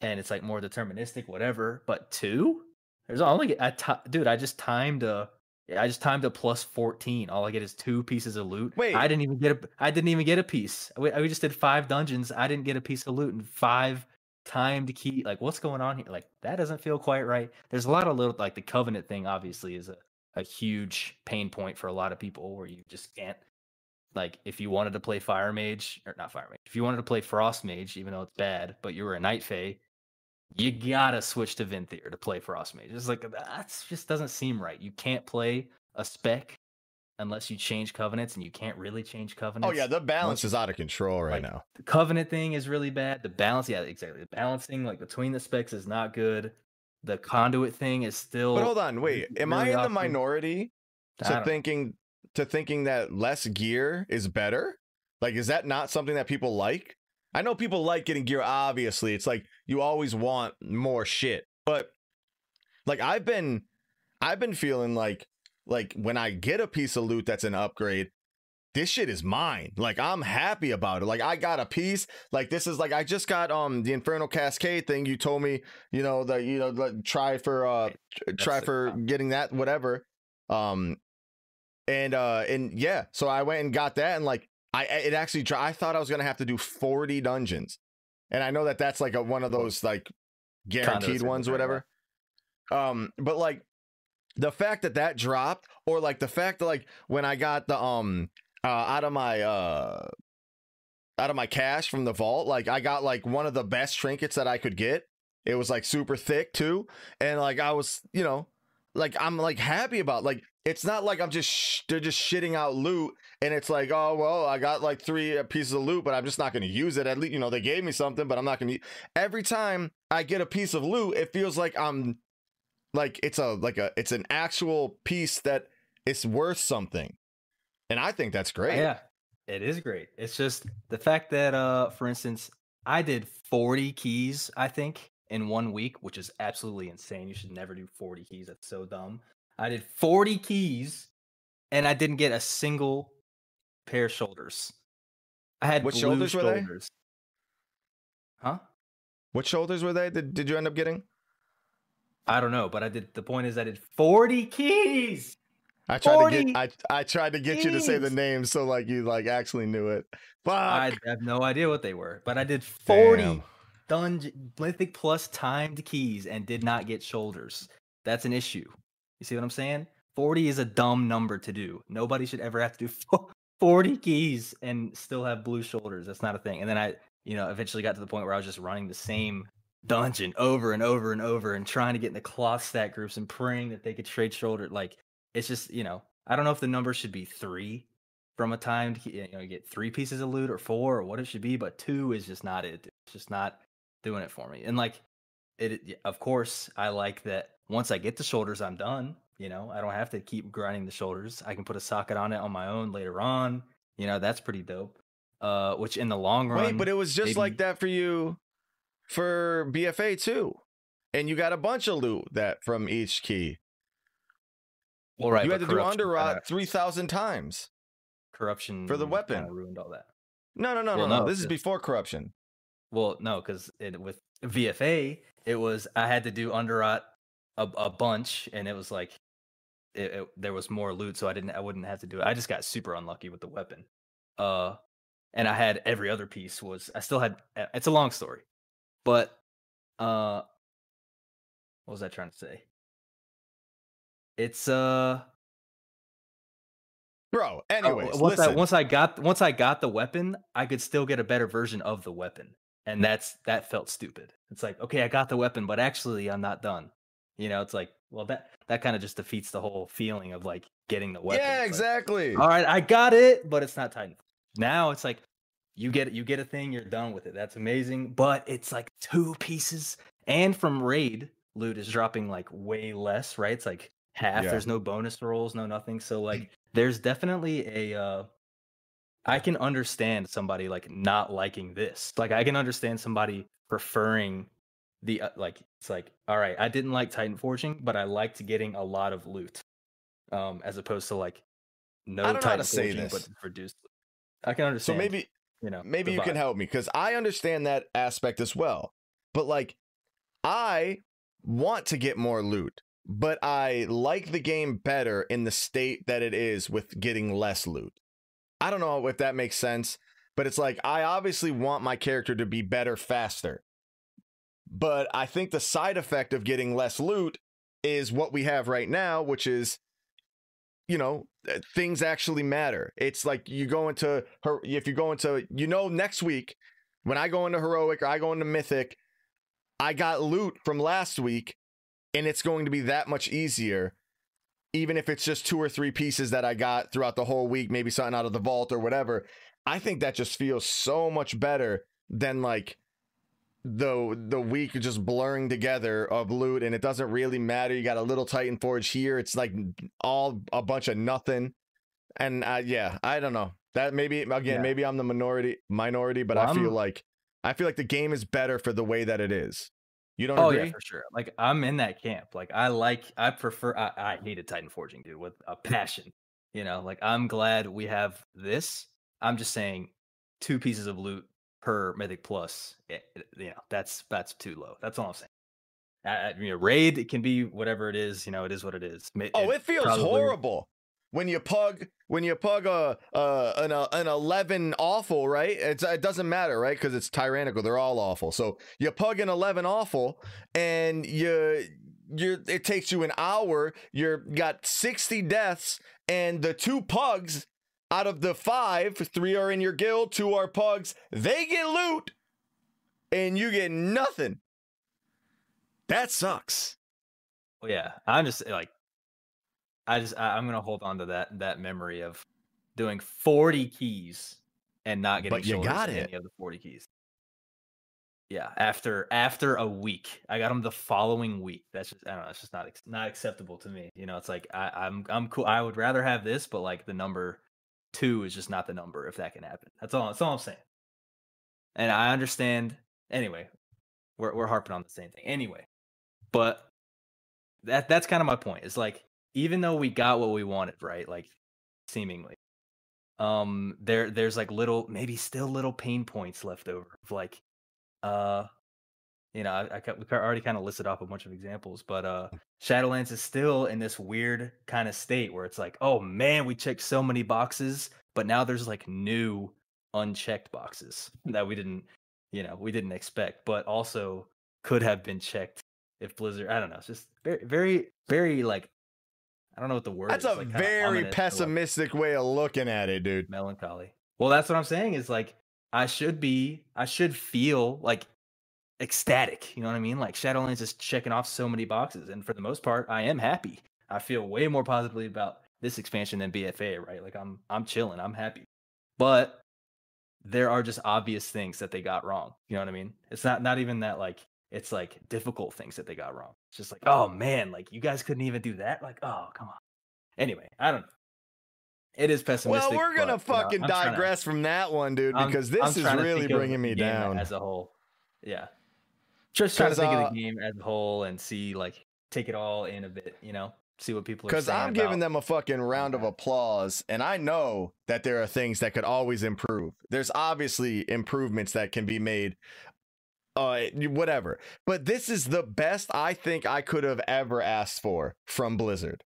and it's like more deterministic whatever. But two? There's only i dude i just timed a I just timed a plus 14. All I get is two pieces of loot. Wait. I didn't even get a I didn't even get a piece. We, we just did five dungeons. I didn't get a piece of loot and five timed key. Like what's going on here? Like that doesn't feel quite right. There's a lot of little like the covenant thing obviously is a, a huge pain point for a lot of people where you just can't like if you wanted to play fire mage or not fire mage, if you wanted to play frost mage, even though it's bad, but you were a night fae, you gotta switch to Venthyr to play Frost Mage. It's like that just doesn't seem right. You can't play a spec unless you change covenants, and you can't really change covenants. Oh yeah, the balance is out of control right like, now. the covenant thing is really bad. The balance, yeah, exactly. The balancing like between the specs is not good. The conduit thing is still. But hold on, wait. Am I really in the minority to don't- thinking to thinking that less gear is better? Like, is that not something that people like? I know people like getting gear. Obviously, it's like you always want more shit. But like, I've been, I've been feeling like, like when I get a piece of loot that's an upgrade, this shit is mine. Like I'm happy about it. Like I got a piece. Like this is like I just got um the Infernal Cascade thing. You told me, you know, that you know, like, try for uh tr- try for top. getting that whatever. Um and uh and yeah, so I went and got that and like I it actually I thought I was going to have to do 40 dungeons. And I know that that's like a one of those like guaranteed ones very whatever. Um but like the fact that that dropped or like the fact that like when I got the um uh out of my uh out of my cache from the vault like I got like one of the best trinkets that I could get. It was like super thick too and like I was, you know, like I'm like happy about like it's not like I'm just sh- they're just shitting out loot and it's like oh well I got like three uh, pieces of loot but I'm just not going to use it at least you know they gave me something but I'm not going to every time I get a piece of loot it feels like I'm like it's a like a it's an actual piece that is worth something and I think that's great Yeah, it is great. It's just the fact that, uh, for instance, I did 40 keys, I think, in one week, which is absolutely insane. You should never do 40 keys. That's so dumb. I did 40 keys and I didn't get a single pair of shoulders. I had What blue shoulders were they? Huh? what shoulders were they did, did you end up getting I don't know, but I did. The point is, I did 40 keys. I tried to get I I tried to get you to say the keys. name so like you like actually knew it fuck I have no idea what they were, but I did 40 Damn. dungeon mythic plus timed keys and did not get shoulders. That's an issue. You see what I'm saying? 40 is a dumb number to do. Nobody should ever have to do [LAUGHS] 40 keys and still have blue shoulders. That's not a thing. And then I, you know, eventually got to the point where I was just running the same dungeon over and over and over and trying to get in the cloth stack groups and praying that they could trade shoulder. Like it's just, you know, I don't know if the number should be three from a timed, key- you know, get three pieces of loot or four or what it should be, but two is just not it. It's just not doing it for me. And like, it- of course, I like that once I get the shoulders, I'm done. You know, I don't have to keep grinding the shoulders. I can put a socket on it on my own later on. You know, that's pretty dope. Uh, which in the long run, Wait, but it was just like that for you for BFA too. And you got a bunch of loot that from each key. well, right, you had to do under underrot kinda- 3,000 times. corruption for the weapon. ruined all that. No, no, no, Well, no, no. This is before corruption. Well, no, because with BFA, it was I had to do underrot a, a bunch, and it was like it, it- there was more loot, so I didn't I wouldn't have to do it. I just got super unlucky with the weapon. Uh, and I had every other piece was I still had. uh, It's a long story, but uh, what was I trying to say? It's uh Bro, Oh, anyways, once I once I got once I got the weapon, I could still get a better version of the weapon, and that's that felt stupid. It's like okay, I got the weapon, but actually I'm not done. You know, it's like well that that kind of just defeats the whole feeling of like getting the weapon. yeah, It's like, exactly. All right, I got it, but it's not Titan. Now it's like you get you get a thing, you're done with it. That's amazing, but it's like two pieces, and from raid loot is dropping like way less, right? It's like half. Yeah. There's no bonus rolls, no nothing. So like, there's definitely a. uh I can understand somebody like not liking this. Like I can understand somebody preferring the uh, like it's like all right, I didn't like Titan Forging, but I liked getting a lot of loot. Um as opposed to like no I don't Titan to say Forging, this. but reduced. I can understand so maybe you know maybe you can help me because I understand that aspect as well. But like, I want to get more loot. but I like the game better in the state that it is with getting less loot. I don't know if that makes sense, but it's like I obviously want my character to be better faster. But I think the side effect of getting less loot is what we have right now, which is you know, uh, things actually matter. It's like you go into her if you go into you know next week when I go into heroic or I go into mythic, I got loot from last week and it's going to be that much easier even if it's just two or three pieces that I got throughout the whole week, maybe something out of the vault or whatever. I think that just feels so much better than like the the week just blurring together of loot and it doesn't really matter. You got a little titan forge here. It's like all a bunch of nothing. And uh, yeah i don't know. That maybe again yeah. maybe i'm the minority minority but well, i feel I'm... like i feel like the game is better for the way that it is. You don't oh agree? yeah for sure. Like i'm in that camp. Like i like i prefer i, I hated titan forging dude with a passion you know? Like i'm glad we have this. I'm just saying two pieces of loot per Mythic Plus, it, eh, eh, you know, that's that's too low. That's all I'm saying. Uh, you know, raid it can be whatever it is. You know, it is what it is. It, oh, it feels probably... horrible when you pug when you pug a, a an a, an eleven awful, right? It's it doesn't matter, right? Because it's tyrannical. They're all awful. So you pug an eleven awful, and you you it takes you an hour. You're got sixty deaths, and the two pugs out of the five, three are in your guild, two are pugs. They get loot, and you get nothing. That sucks. Well, yeah, I'm just like, I just I, am gonna hold on to that that memory of doing 40 keys and not getting. But you got it. Any of the 40 keys. Yeah, after after a week, I got them the following week. That's just I don't know. It's just not not acceptable to me. You know, it's like I, I'm I'm cool. I would rather have this, but like the number two is just not the number if that can happen. That's all. That's all I'm saying. And I understand. Anyway, we're we're harping on the same thing. Anyway, but that that's kind of my point. It's like even though we got what we wanted, right? Like seemingly, um, there there's like little maybe still little pain points left over of like, uh, you know, I, I we already kind of listed off a bunch of examples, but uh, Shadowlands is still in this weird kind of state where it's like, oh man, we checked so many boxes, but now there's like new unchecked boxes [LAUGHS] that we didn't, you know, we didn't expect, but also could have been checked if Blizzard. I don't know. It's just very, very, very like I don't know what the word. That's is. a like, very pessimistic way of looking at it, dude. Melancholy. Well, that's what I'm saying. Is like I should be. I should feel like ecstatic. You know what I mean? Like Shadowlands is checking off so many boxes, and for the most part, I am happy. I feel way more positively about this expansion than BFA, right? Like I'm I'm chilling, I'm happy. But there are just obvious things that they got wrong. You know what I mean? It's not not even that like it's like difficult things that they got wrong. It's just like, oh man, like you guys couldn't even do that. Like, oh come on. Anyway, I don't know. It is pessimistic. Well, we're gonna but, fucking you know, digress to, from that one, dude, because I'm, this I'm is really bringing me down as a whole. Yeah, just trying to think uh, of the game as a whole and see like take it all in a bit, you know, see what people are Because I'm about. giving them a fucking round of applause, and I know that there are things that could always improve. There's obviously improvements that can be made. Uh, whatever. But this is the best I think I could have ever asked for from Blizzard.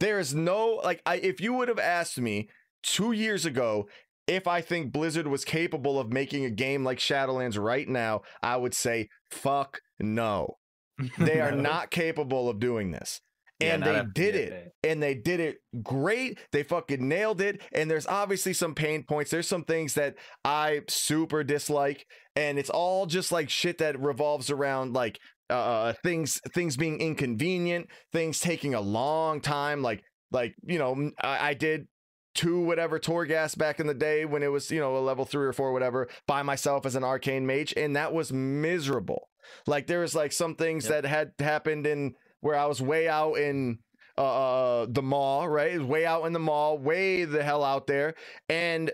There is no like, I if you would have asked me two years ago if I think Blizzard was capable of making a game like Shadowlands right now, I would say fuck no. [LAUGHS] They are not capable of doing this. And yeah, they did it. And they did it great. They fucking nailed it. And there's obviously some pain points. There's some things that I super dislike. And it's all just like shit that revolves around like uh, uh things things being inconvenient, things taking a long time. Like like you know I, I did two whatever Torghast back in the day when it was you know a level three or four whatever by myself as an arcane mage and that was miserable like there was like some things yep. that had happened in where i was way out in uh, uh the maw right way out in the maw way the hell out there and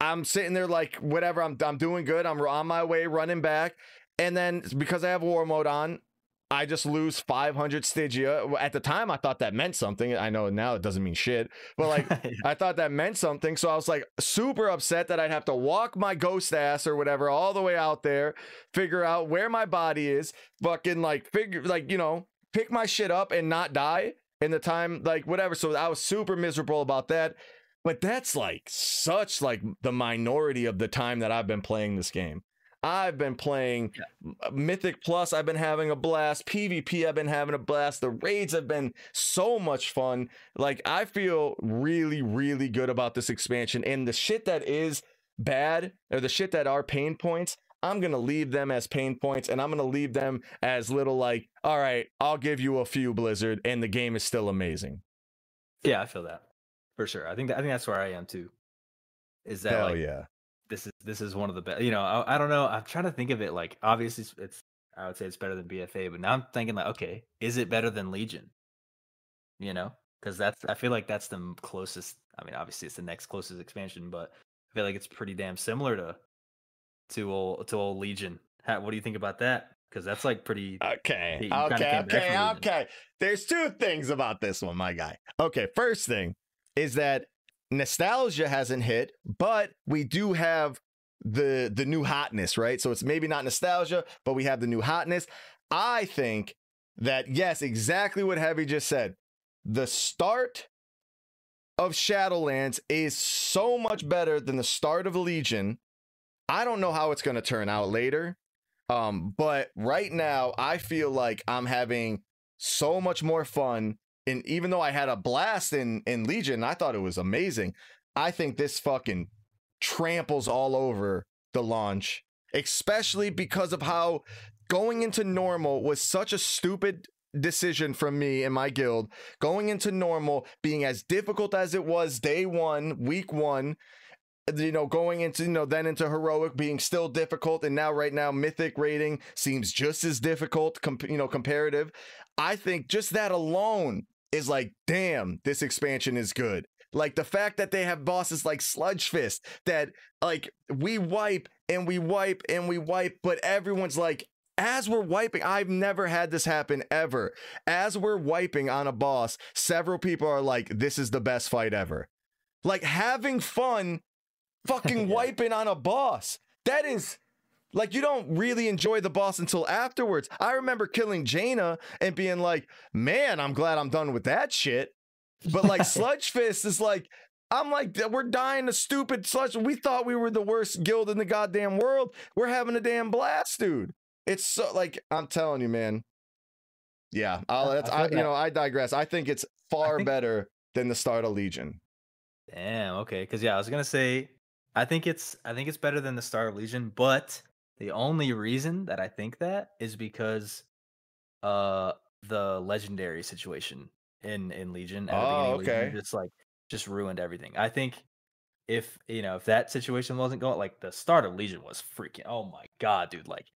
i'm sitting there like whatever i'm, I'm doing good i'm on my way running back and then because i have war mode on I just lose 500 Stygia. At the time, I thought that meant something. I know now it doesn't mean shit, but like [LAUGHS] yeah. I thought that meant something. So I was like super upset that I'd have to walk my ghost ass or whatever all the way out there, figure out where my body is, fucking like figure like you know pick my shit up and not die in the time, like whatever. So I was super miserable about that. But that's like such like the minority of the time that I've been playing this game. I've been playing yeah. Uh, Mythic Plus. I've been having a blast. PvP. I've been having a blast. The raids have been so much fun. Like I feel really, really good about this expansion. And the shit that is bad or the shit that are pain points, I'm gonna leave them as pain points, and I'm gonna leave them as little like, all right, I'll give you a few Blizzard, and the game is still amazing. Yeah, I feel that for sure. I think that, I think that's where I am too. Is that Hell like, yeah? This is this is one of the best. You know, I, I don't know. I'm trying to think of it like obviously it's, it's I would say it's better than BFA, but now I'm thinking like, okay, is it better than Legion? You know, because that's I feel like that's the closest. I mean, obviously it's the next closest expansion, but I feel like it's pretty damn similar to to old to old Legion. How, what do you think about that? Because that's like pretty. Okay. Okay. Okay. Okay. There's two things about this one, my guy. Okay. First thing is that nostalgia hasn't hit, but we do have the the new hotness, right? So it's maybe not nostalgia, but we have the new hotness. I think that yes, exactly what Heavy just said. The start of Shadowlands is so much better than the start of Legion. I don't know how it's going to turn out later. Um, but right now, I feel like I'm having so much more fun. And even though I had a blast in in Legion, I thought it was amazing. I think this fucking tramples all over the launch, especially because of how going into normal was such a stupid decision from me and my guild. Going into normal being as difficult as it was day one, week one, you know, going into, you know, then into heroic being still difficult. And now, right now, mythic rating seems just as difficult, you know, comparative. I think just that alone is like, damn, this expansion is good. Like the fact that they have bosses like Sludgefist that like we wipe and we wipe and we wipe, but everyone's like, as we're wiping, I've never had this happen ever. As we're wiping on a boss, several people are like, this is the best fight ever. Like having fun [LAUGHS] fucking yeah. wiping on a boss. That is like you don't really enjoy the boss until afterwards. I remember killing Jaina and being like, "Man, I'm glad I'm done with that shit." But like [LAUGHS] Sludgefist is like, I'm like, we're dying to stupid sludge. We thought we were the worst guild in the goddamn world. We're having a damn blast, dude. It's so like I'm telling you, man. Yeah, I'll, I, I you know I digress. I think it's far think... better than the start of Legion. Damn. Okay. Because yeah, I was gonna say I think it's I think it's better than the start of Legion, but the only reason that I think that is because uh the legendary situation in in Legion at oh, the okay. Legion just like just ruined everything. I think if you know if that situation wasn't going like the start of Legion was freaking oh my god, dude, like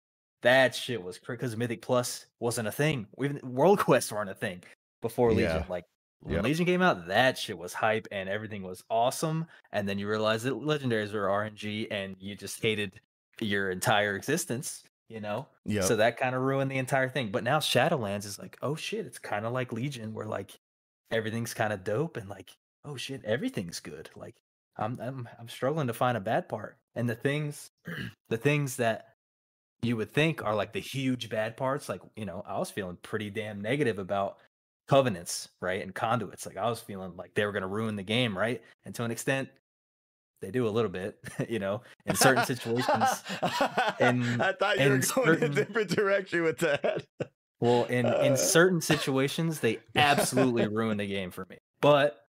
that shit was because Mythic Plus wasn't a thing. Even World [LAUGHS] Quests weren't a thing before Legion. Yeah. Like when yep. Legion came out, that shit was hype and everything was awesome. And then you realize that legendaries were RNG and you just hated your entire existence, you know? Yeah. So that kind of ruined the entire thing. But now Shadowlands is like, oh shit, it's kind of like Legion where like everything's kind of dope and like, oh shit, everything's good. Like I'm I'm I'm struggling to find a bad part. And the things [CLEARS THROAT] the things that you would think are like the huge bad parts, like, you know, I was feeling pretty damn negative about covenants, right? And conduits. Like I was feeling like they were going to ruin the game, right? And to an extent, they do a little bit, [LAUGHS] you know, in certain situations. [LAUGHS] And I thought you were going certain, a different direction with that. well, [LAUGHS] in in uh. certain situations, they absolutely ruin the game for me. But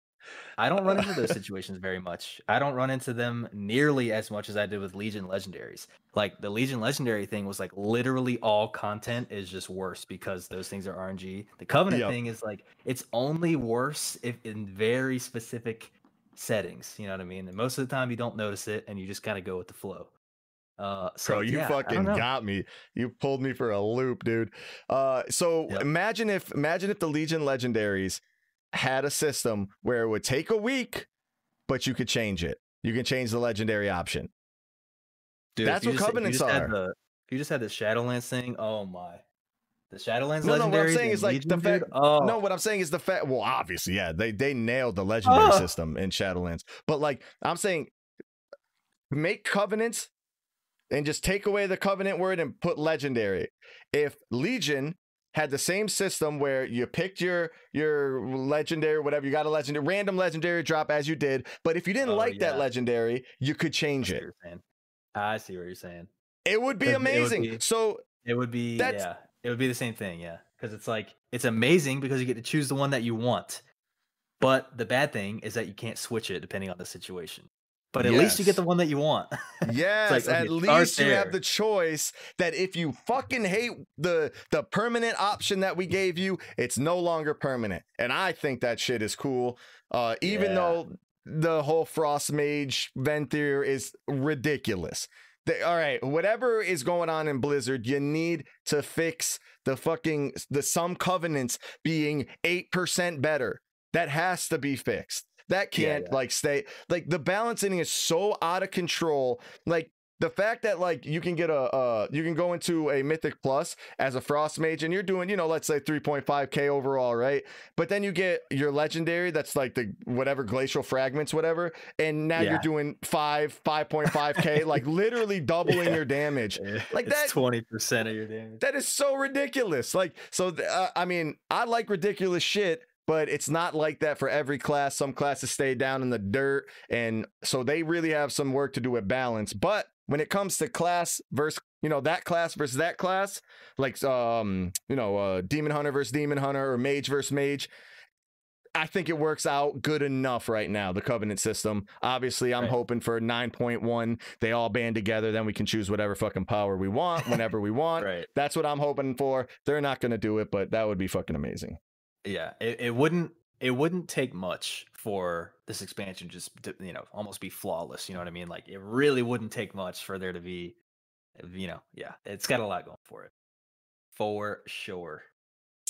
I don't run into those situations very much. I don't run into them nearly as much as I did with Legion Legendaries. Like the Legion Legendary thing was like literally all content is just worse because those things are RNG. The Covenant yep. thing is like it's only worse if in very specific settings. You know what I mean? And most of the time you don't notice it and you just kind of go with the flow. Uh, so Bro, you yeah, fucking got me. You pulled me for a loop, dude. Uh, so yep. imagine if imagine if the Legion Legendaries had a system where it would take a week, but you could change it. You can change the legendary option. Dude, That's what just, covenants are. The, you just had the Shadowlands thing. Oh my. The Shadowlands no, no, what I'm saying is like Legion, the fact. Oh. No, what I'm saying is the fact. Well, obviously, yeah, they they nailed the legendary oh. system in Shadowlands. But like, I'm saying, make covenants and just take away the covenant word and put legendary. If Legion had the same system where you picked your your legendary, whatever you got a legendary, random legendary drop as you did. But if you didn't Oh, like that legendary, you could change what it. I see what you're saying. It would be 'Cause it would amazing. be- So It would be That's- yeah. It would be the same thing, yeah. Because it's like it's amazing because you get to choose the one that you want. But the bad thing is that you can't switch it depending on the situation. But at least you get the one that you want. [LAUGHS] Yes, okay, at least you have the choice that if you fucking hate the the permanent option that we gave you, it's no longer permanent. And I think that shit is cool. Uh even Yeah. though the whole frost mage Venthyr is ridiculous. They, all right, whatever is going on in Blizzard, you need to fix the fucking the some covenants being 8% better. That has to be fixed. That can't yeah. like stay like the balancing is so out of control. Like the fact that like you can get a uh you can go into a mythic plus as a frost mage and you're doing you know let's say 3.5k overall right but then you get your legendary that's like the whatever glacial fragments whatever and now you're doing 5 5.5k [LAUGHS] like literally doubling Yeah. your damage Like it's that- twenty percent of your damage. that is so ridiculous. Like, so uh, I mean, I like ridiculous shit, but it's not like that for every class. Some classes stay down in the dirt, and so they really have some work to do with balance. But when it comes to class versus, you know, that class versus that class, like, um, you know, uh, demon hunter versus demon hunter or mage versus mage. I think it works out good enough right now, the covenant system. Obviously, I'm Right. hoping for 9.1. They all band together, then we can choose whatever fucking power we want whenever we want. [LAUGHS] Right. That's what I'm hoping for. They're not going to do it, but that would be fucking amazing. Yeah. It, it wouldn't it wouldn't take much for this expansion just to, you know, almost be flawless. You know what I mean? Like it really wouldn't take much for there to be you know, yeah, it's got a lot going for it. For sure.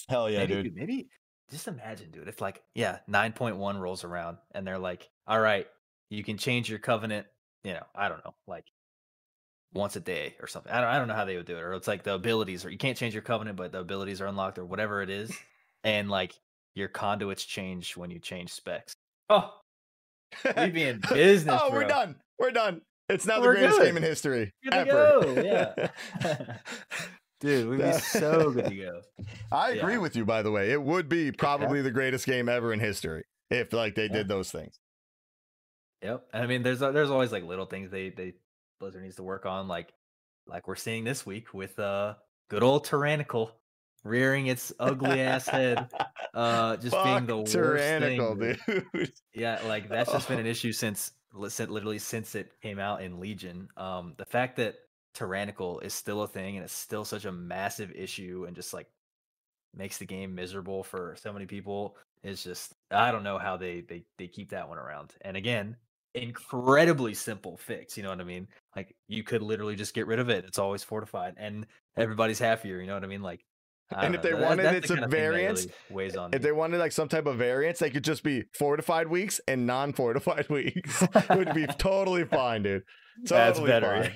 Hell maybe, dude, maybe just imagine, dude, if like, yeah, 9.1 rolls around and they're like, all right, you can change your covenant, you know, I don't know, like once a day or something. I don't, I don't know how they would do it. Or it's like the abilities, or you can't change your covenant, but the abilities are unlocked or whatever it is. And like your conduits change when you change specs. Oh, we be in [LAUGHS] business. oh, we're done. We're done. It's now the We're greatest good. game in history. Good to ever. go, yeah. [LAUGHS] [LAUGHS] Dude, we'd be so good to go. I agree Yeah. with you, by the way. It would be probably the greatest game ever in history if like they Yeah. did those things. Yep. And I mean, there's there's always like little things they they Blizzard needs to work on, like like we're seeing this week with uh good old tyrannical rearing its ugly ass head, uh, [LAUGHS] just being Fuck the worst tyrannical, thing. dude. [LAUGHS] Yeah, like that's just been an issue since li- literally since it came out in Legion. Um, the fact that tyrannical is still a thing and it's still such a massive issue and just like makes the game miserable for so many people is just I don't know how they they they keep that one around. And again, incredibly simple fix. You know what I mean? Like you could literally just get rid of it. It's always fortified, and everyboys happier. You know what I mean? Like. And if they that- wanted that's it the to kinda thing that variance, really weighs on. If me. they wanted like some type of variance, they could just be fortified weeks and non-fortified [LAUGHS] weeks. it [LAUGHS] would be totally fine, dude. That's Totally better.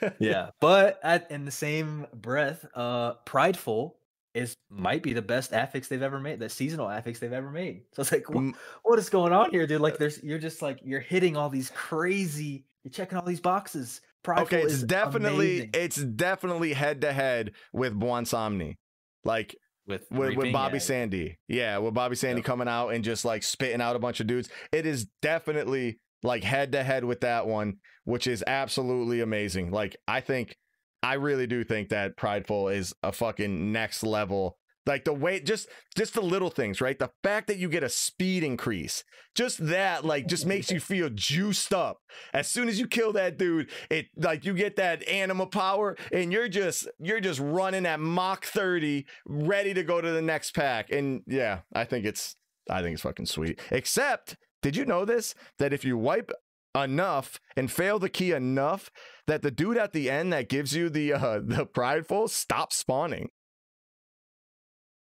fine. [LAUGHS] yeah, but at, in the same breath, uh, Prideful is might be the best affix they've ever made, the seasonal affix they've ever made. So it's like, wha- Mm. what is going on here, dude? Like, there's you're just like you're hitting all these crazy, you're checking all these boxes. Prideful okay, it's definitely amazing it's definitely head to head with Bonsomni. Like with with, with Bobby Sandy. Yeah, with Bobby Sandy Yep. coming out and just like spitting out a bunch of dudes. It is definitely like head to head with that one, which is absolutely amazing. Like I think I really do think that Prideful is a fucking next level. Like the way just just the little things, right? The fact that you get a speed increase. Just that like just makes you feel juiced up. As soon as you kill that dude, it like you get that anima power and you're just you're just running at Mach 30 ready to go to the next pack. And yeah, I think it's I think it's fucking sweet. Except, did you know this? That if you wipe enough and fail the key enough, that the dude at the end that gives you the uh [LAUGHS] the prideful stops spawning.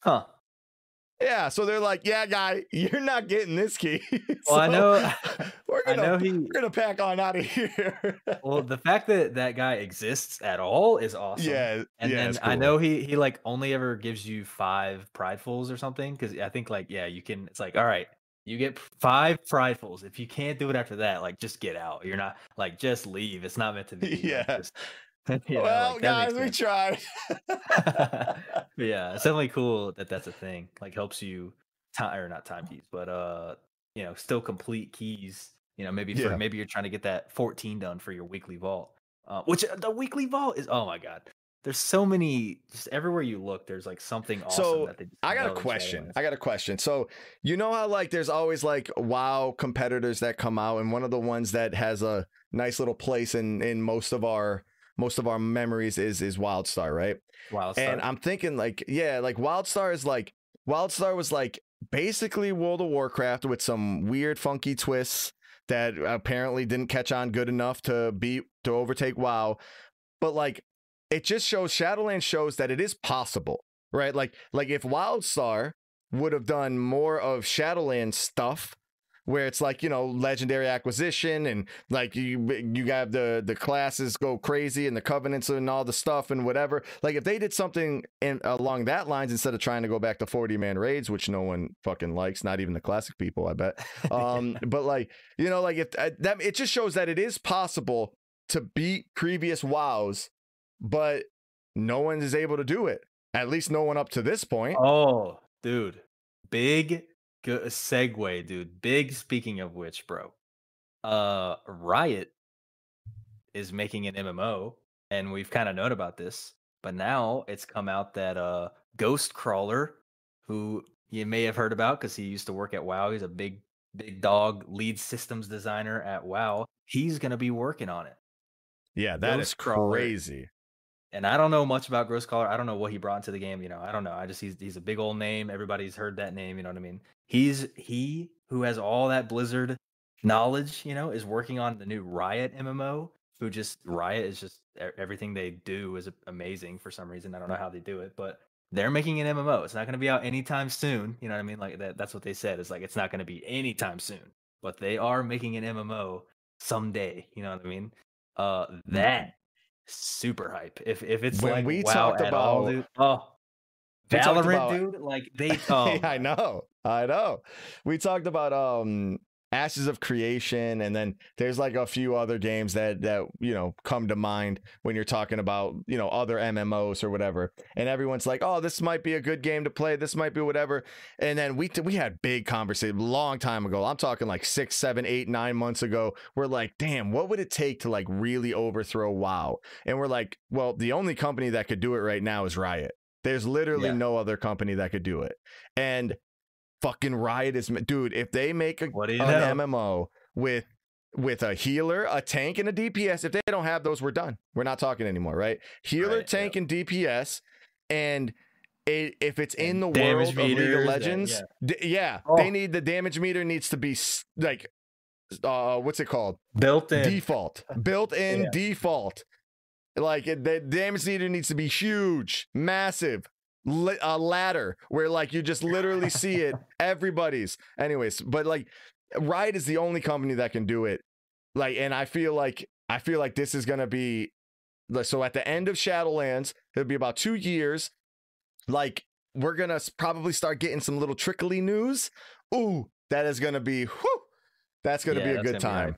Huh. Yeah, so they're like, yeah, guy, you're not getting this key. [LAUGHS] Well, I know- [LAUGHS] we're gonna know he. we're gonna pack on out of here. Well, the fact that that guy exists at all is awesome. yeah, And yeah, then it's I know he he like only ever gives you five pridefuls or something because I think like yeah you can it's like all right you get five pridefuls if you can't do it after that like just get out you're not like just leave it's not meant to be like, [LAUGHS] just- [LAUGHS] You know, well, like, guys, we tried. [LAUGHS] Yeah, it's definitely cool that that's a thing. Like helps you time or not time keys, but uh, you know, still complete keys. You know, maybe for Yeah. maybe you're trying to get that 14 done for your weekly vault. Uh, which uh, the weekly vault is oh my god. There's so many just everywhere you look, there's like something awesome So, that they just I got a question. I got a question. So you know how like there's always like WoW competitors that come out, and one of the ones that has a nice little place in in most of our most of our memories is is WildStar, right? Wow, And I'm thinking like, yeah, like WildStar is like WildStar was like basically World of Warcraft with some weird funky twists that apparently didn't catch on good enough to beat to overtake WoW. But like it just shows Shadowlands shows that it is possible, right? Like like if WildStar would have done more of Shadowlands stuff where it's like you know legendary acquisition and like you you got the the classes go crazy and the covenants and all the stuff and whatever. Like if they did something in along that lines instead of trying to go back to 40 man raids which no one fucking likes not even the classic people i bet. [LAUGHS] Um but like you know like if uh, that it just shows that it is possible to beat previous wows but no one is able to do it at least no one up to this point. Oh, dude. Big good segue, dude. Big speaking of which, bro. Uh Riot is making an MMO, and we've kind of known about this, but now it's come out that uh Ghostcrawler, who you may have heard about because he used to work at WoW, he's a big, big dog lead systems designer at WoW. He's gonna be working on it. yeah that is Ghostcrawler. crazy and I don't know much about Ghostcrawler. I don't know what he brought into the game. You know, I don't know. I just he's he's a big old name. Everybody's heard that name. You know what I mean? He's he who has all that Blizzard knowledge. You know, is working on the new Riot MMO. Who just Riot is just everything they do is amazing for some reason. I don't know how they do it, but they're making an MMO. It's not going to be out anytime soon. You know what I mean? Like that. That's what they said. It's like it's not going to be anytime soon, but they are making an MMO someday. You know what I mean? Uh, that super hype. If if it's When like we WoW talked at all, about- dude. Oh, Valorant, about- dude. Like they. [LAUGHS] Oh, Yeah, I know. I know. We talked about um Ashes of Creation and then there's like a few other games that that you know come to mind when you're talking about, you know, other MMOs or whatever. And everyone's like, "Oh, this might be a good game to play. This might be whatever." And then we we had big conversation long time ago. I'm talking like six, seven, eight, nine months ago. We're like, "Damn, what would it take to like really overthrow WoW?" And we're like, "Well, the only company that could do it right now is Riot." There's literally Yeah. no other company that could do it. And fucking Riot is dude, if they make a, What do you an know? MMO with with a healer, a tank, and a DPS, if they don't have those, we're done. We're not talking anymore, right? Healer, Right, tank, and DPS, and it, if it's in the damage world of League meters of and- Legends, d- yeah, Oh. they need the damage meter needs to be s- like, uh, what's it called? built in. default built-in Yeah. default like the damage meter needs to be huge massive li- a ladder where like you just literally see it [LAUGHS] everybody's. Anyways but like riot is the only company that can do it. Like and i feel like i feel like this is gonna be like, so at the end of shadowlands it'll be about two years like we're gonna probably start getting some little trickly news. Ooh that is gonna be whew, that's gonna Yeah, be a that's good time.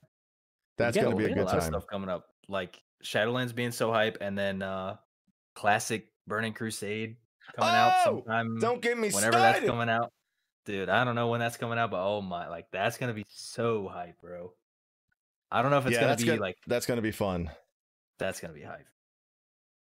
That's gonna be a good lot of time. stuff coming up, like Shadowlands being so hype, and then uh classic Burning Crusade coming out Oh, sometime. Don't get me whenever that's coming out. Dude, I don't know when that's coming out, but oh my, like that's gonna be so hype, bro. I don't know if it's Yeah, gonna be gonna- like That's gonna be fun. that's gonna be hype.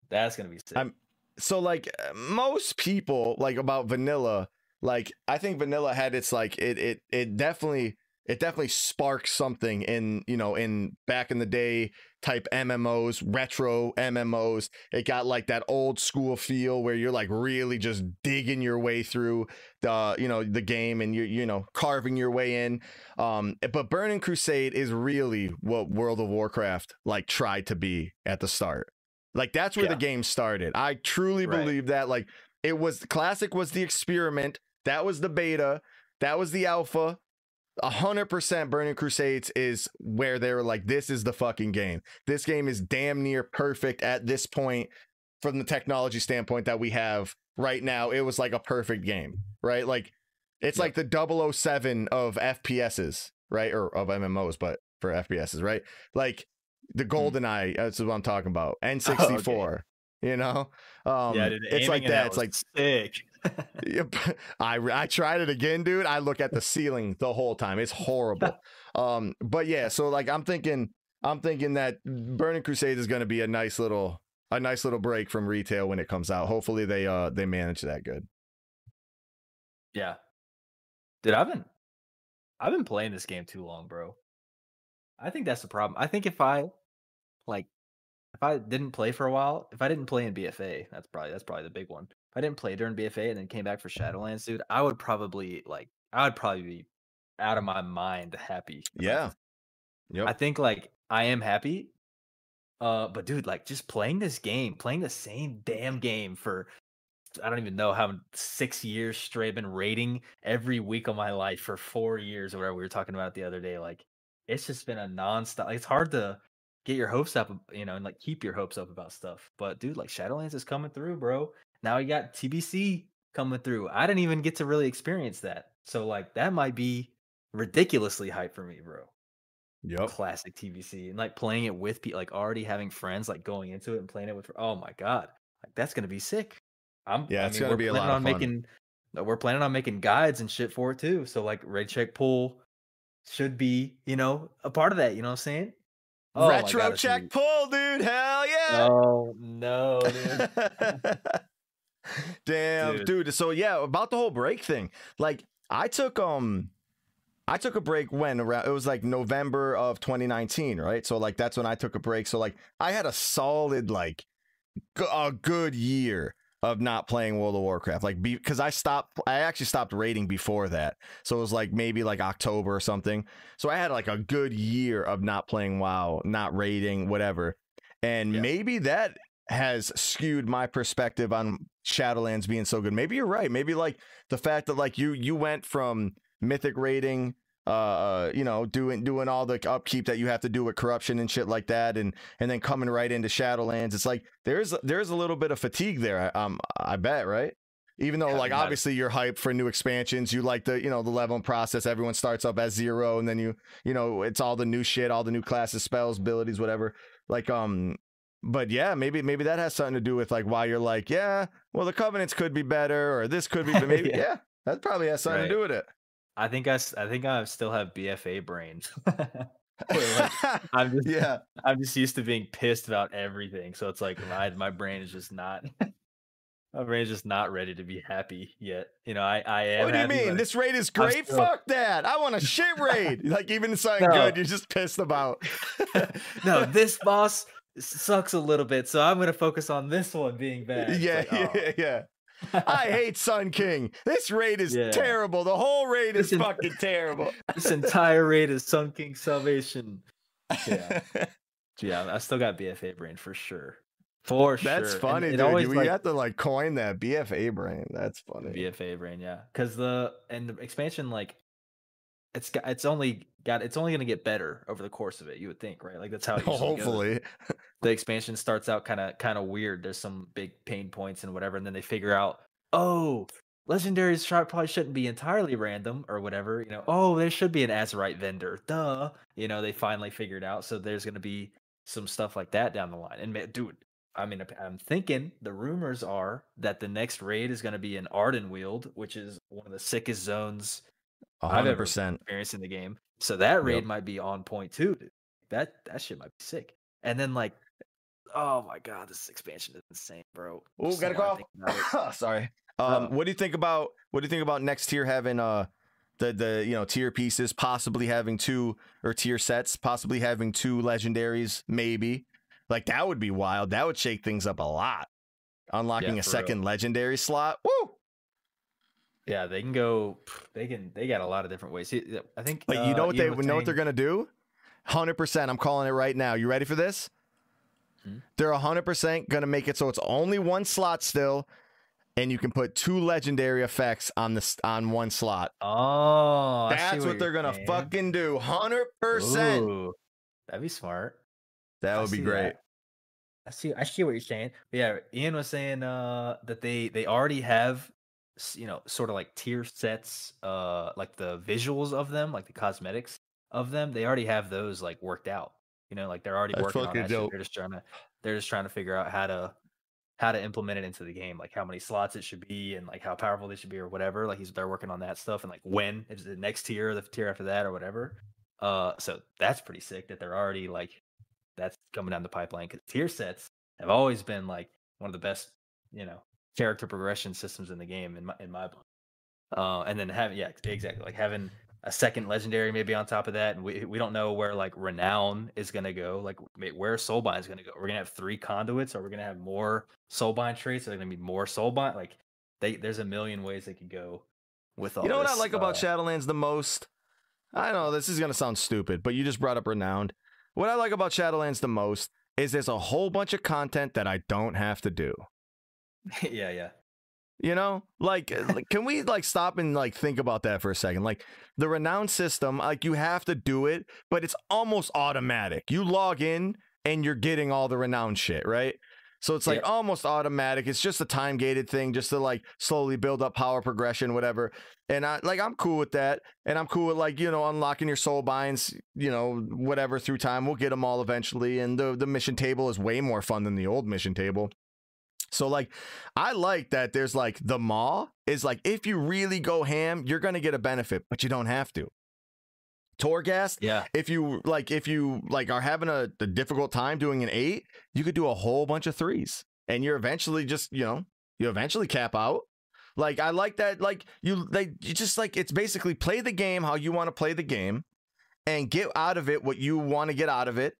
That's gonna be sick. I'm- So like uh, most people like about vanilla, like I think vanilla had its like it it it definitely it definitely sparks something in you know in back in the day type MMOs, retro MMOs. It got like that old school feel where you're like really just digging your way through the you know the game and you you know carving your way in. Um, but Burning Crusade is really what World of Warcraft like tried to be at the start. Like that's where Yeah. the game started. I truly Right. believe that. Like it was classic was the experiment. That was the beta. That was the alpha. A hundred percent Burning Crusades is where they were like, this is the fucking game. This game is damn near perfect at this point from the technology standpoint that we have right now. It was like a perfect game, right? Like it's Yep. like the 007 of FPSs, right? Or of MMOs, but for FPSs, right? Like The GoldenEye. That's what I'm talking about. [LAUGHS] N64. You know, um, yeah, dude, it's like that. It's like sick. Yep. I I tried it again, dude. I look at the ceiling the whole time. It's horrible. [LAUGHS] um, but yeah, so like I'm thinking, I'm thinking that Burning Crusade is going to be a nice little, a nice little break from retail when it comes out. Hopefully they uh they manage that good. yeah, dude, I've been I've been playing this game too long, bro. I think that's the problem. I think if I like if I didn't play for a while, if I didn't play in BFA, that's probably that's probably the big one. If I didn't play during BFA and then came back for Shadowlands, dude, I would probably like I would probably be out of my mind happy. Yeah. Yep. I think like I am happy. Uh, but dude, like just playing this game, playing the same damn game for I don't even know how six years straight. I've been rating every week of my life for four years or whatever we were talking about the other day. Like it's just been a nonstop. Like, it's hard to get your hopes up, you know, and like keep your hopes up about stuff. But dude, like Shadowlands is coming through, bro. Now you got TBC coming through. I didn't even get to really experience that. So like that might be ridiculously hype for me, bro yep. classic TBC and like playing it with people, like already having friends, like going into it and playing it with. Oh my god, like that's gonna be sick. I'm Yeah, I mean, gonna we're be a planning lot of on fun. making. uh, We're planning on making guides and shit for it too. So like Ready Check Pull should be, you know, a part of that. You know what I'm saying? Oh Retro God, check be- pull, dude. Hell yeah. Oh no, dude. [LAUGHS] [LAUGHS] [LAUGHS] [LAUGHS] Damn, Dude. dude. So yeah, about the whole break thing. Like I took um I took a break when around it was like November of 2019, right? So like that's when I took a break. So like I had a solid like g- a good year of not playing World of Warcraft. Like because I stopped I actually stopped raiding before that. So it was like maybe like October or something. So I had like a good year of not playing WoW, not raiding, whatever. And Yeah. maybe that has skewed my perspective on Shadowlands being so good. Maybe you're right. Maybe like the fact that like you you went from mythic rating uh you know doing doing all the upkeep that you have to do with corruption and shit like that and and then coming right into Shadowlands it's like there's there's a little bit of fatigue there um I bet right even though Yeah, like obviously you're hyped for new expansions you like the you know the leveling process everyone starts up as zero and then you you know it's all the new shit all the new classes spells abilities whatever like um but yeah maybe maybe that has something to do with like why you're like yeah well the covenants could be better or this could be but [LAUGHS] maybe Yeah. yeah. that probably has something Right. to do with it I think I, s- I think I still have BFA brains. [LAUGHS] Like, [LAUGHS] I'm just, yeah I'm just used to being pissed about everything. So it's like my my brain is just not my brain is just not ready to be happy yet. You know, I I am. what do you mean this raid is great still- fuck that i want a shit raid like even something No. good you're just pissed about no, this boss s- sucks a little bit, so I'm gonna focus on this one being bad. Yeah like, [LAUGHS] oh. yeah yeah [LAUGHS] I hate Sun King. This raid is Yeah. terrible. The whole raid is This fucking terrible. [LAUGHS] this entire raid is Sun King Salvation. Yeah. Yeah, I still got BFA brain for sure. For sure. That's funny, it dude. always, we like, have to like coin that BFA brain. That's funny. BFA brain, yeah. Because the and the expansion, like, it's got it's only got it's only gonna get better over the course of it. You would think, right? Like that's how goes. Hopefully. [LAUGHS] the expansion starts out kind of kind of weird. There's some big pain points and whatever, and then they figure out, oh, legendaries probably shouldn't be entirely random or whatever. You know, oh, there should be an Azerite vendor. Duh. You know, they finally figured out. So there's gonna be some stuff like that down the line. And dude, I mean, I'm thinking the rumors are that the next raid is gonna be in Ardenweald, which is one of the sickest zones I've ever 100%. experience in the game. So that raid Yep. might be on point too. dude. That that shit might be sick. And then like, oh my god, this expansion is insane, bro. Oh, gotta now I cough. think about it. [LAUGHS] Sorry. Um, Uh. what do you think about what do you think about next tier having uh the the you know tier pieces possibly having two or tier sets possibly having two legendaries maybe like that would be wild that would shake things up a lot unlocking Yeah, a for real. second legendary slot woo Yeah, they can go. They can. They got a lot of different ways. I think. But you uh, know what they know what they're gonna do? Hundred percent. I'm calling it right now. You ready for this? Hmm? They're hundred percent gonna make it so it's only one slot still, and you can put two legendary effects on this on one slot. Oh, I see That's what, they're gonna saying. fucking do. Hundred percent. That'd be smart. That I would be great. that. I see. I see what you're saying. But yeah, Ian was saying uh, that they they already have you know sort of like tier sets, uh, like the visuals of them, like the cosmetics of them. They already have those like worked out. You know, like they're already That's working on that. Shit. They're just trying to they're just trying to figure out how to how to implement it into the game, like how many slots it should be and like how powerful they should be or whatever. Like he's they're working on that stuff and like when is the next tier, or the tier after that or whatever. Uh, so that's pretty sick that they're already like that's coming down the pipeline because tier sets have always been like one of the best, you know, character progression systems in the game in my in my book. Uh, and then having yeah, exactly like having a second legendary maybe on top of that, and we we don't know where like renown is gonna go, like where soulbind is gonna go. We're gonna have three conduits, or we're gonna have more soulbind traits. Are there gonna be more soulbind? Like they there's a million ways they could go with all. You know what I this, like about uh, Shadowlands the most? I know this is gonna sound stupid, but you just brought up renowned. What I like about Shadowlands the most is there's a whole bunch of content that I don't have to do. [LAUGHS] yeah, yeah, You know, like, uh, can we like stop and like think about that for a second? Like the renowned system, like you have to do it, but it's almost automatic. You log in and you're getting all the renowned shit, right? So it's like Yep. almost automatic. It's just a time gated thing, just to like slowly build up power progression, whatever. And I like I'm cool with that, and I'm cool with like you know unlocking your soul binds, you know whatever through time. We'll get them all eventually, and the the mission table is way more fun than the old mission table. So like I like that there's like the maw is like if you really go ham, you're gonna get a benefit, but you don't have to. Torghast, yeah. if you like if you like are having a, a difficult time doing an eight, you could do a whole bunch of threes. And you're eventually just, you know, you eventually cap out. Like I like that, like you they you just like it's basically play the game how you want to play the game and get out of it what you want to get out of it,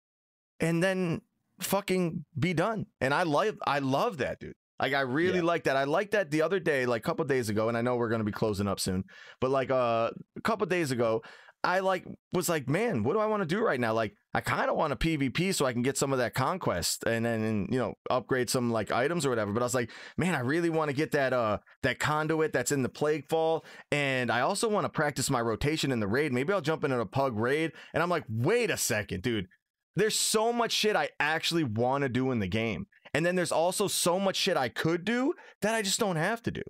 and then fucking be done. And I love I love that, dude. Like I really Yeah. like that. I like that the other day, like a couple days ago, and I know we're gonna be closing up soon, but like uh, a couple days ago, I like was like, man, what do I want to do right now? Like, I kind of want a PvP so I can get some of that conquest and then and, you know upgrade some like items or whatever. But I was like, man, I really want to get that uh that conduit that's in the Plaguefall, and I also want to practice my rotation in the raid. Maybe I'll jump into a pug raid. And I'm like, wait a second, dude. There's so much shit I actually want to do in the game. And then there's also so much shit I could do that I just don't have to do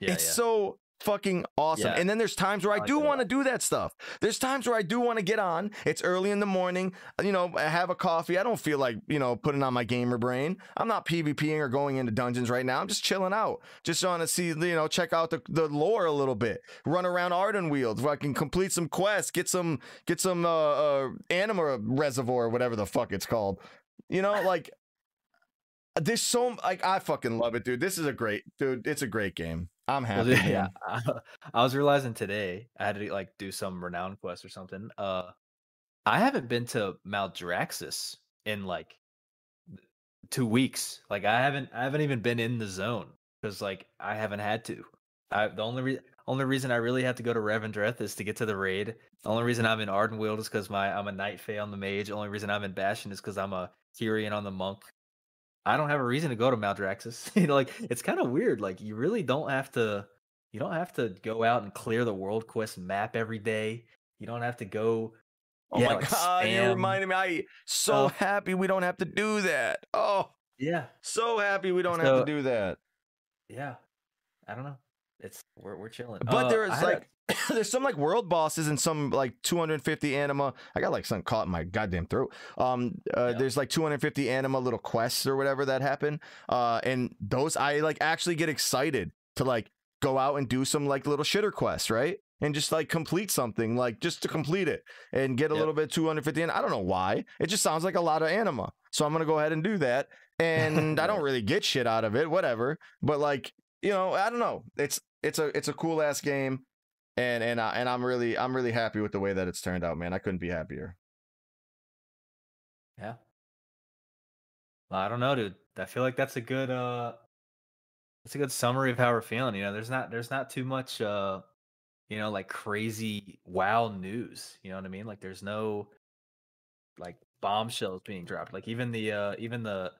Yeah, it's yeah. so fucking awesome. Yeah. And then there's times where I, I do want to do that stuff. There's times where I do want to get on. It's early in the morning, you know, I have a coffee. I don't feel like, you know, putting on my gamer brain. I'm not PvPing or going into dungeons right now. I'm just chilling out. Just trying to see, you know, check out the, the lore a little bit. Run around Ardenweald. If I can complete some quests, get some get some uh, uh anima reservoir or whatever the fuck it's called. You know, like there's so like I fucking love it, dude. This is a great dude. It's a great game. I'm Well, happy. yeah. I, [LAUGHS] I was realizing today I had to like do some renown quest or something. Uh, I haven't been to Maldraxxus in like two weeks. Like I haven't, I haven't even been in the zone because like I haven't had to. I the only re- only reason I really had to go to Revendreth is to get to the raid. The only reason I'm in Ardenweald is because my I'm a Night Fae on the mage. The only reason I'm in Bastion is because I'm a Kyrian on the monk. I don't have a reason to go to Maldraxxus. [LAUGHS] you know, like it's kind of weird. Like you really don't have to. You don't have to go out and clear the world quest map every day. You don't have to go. Oh yeah, my like, god, you spam reminded me. I so stuff. happy we don't have to do that. Oh, Yeah, so happy we don't have to do that. yeah. I don't know. It's we're we're chilling. But Uh, there is had a- like [COUGHS] there's some like world bosses and some like 250 anima. I got like something caught in my goddamn throat. Um, uh, Yeah. there's like 250 anima little quests or whatever that happen. Uh, and those I like actually get excited to like go out and do some like little shitter quests, right? And just like complete something, like just to complete it and get a Yep. little bit 250. And I don't know why. It just sounds like a lot of anima. So I'm gonna go ahead and do that. And I don't [LAUGHS] really get shit out of it, whatever. But like, you know, I don't know. It's it's a it's a cool ass game and and I, and I'm really I'm really happy with the way that it's turned out, man. I couldn't be happier. Yeah. Well, I don't know, dude. I feel like that's a good uh that's a good summary of how we're feeling. You know, there's not there's not too much uh you know, like crazy wow news. You know what I mean? Like there's no like bombshells being dropped. Like even the uh even the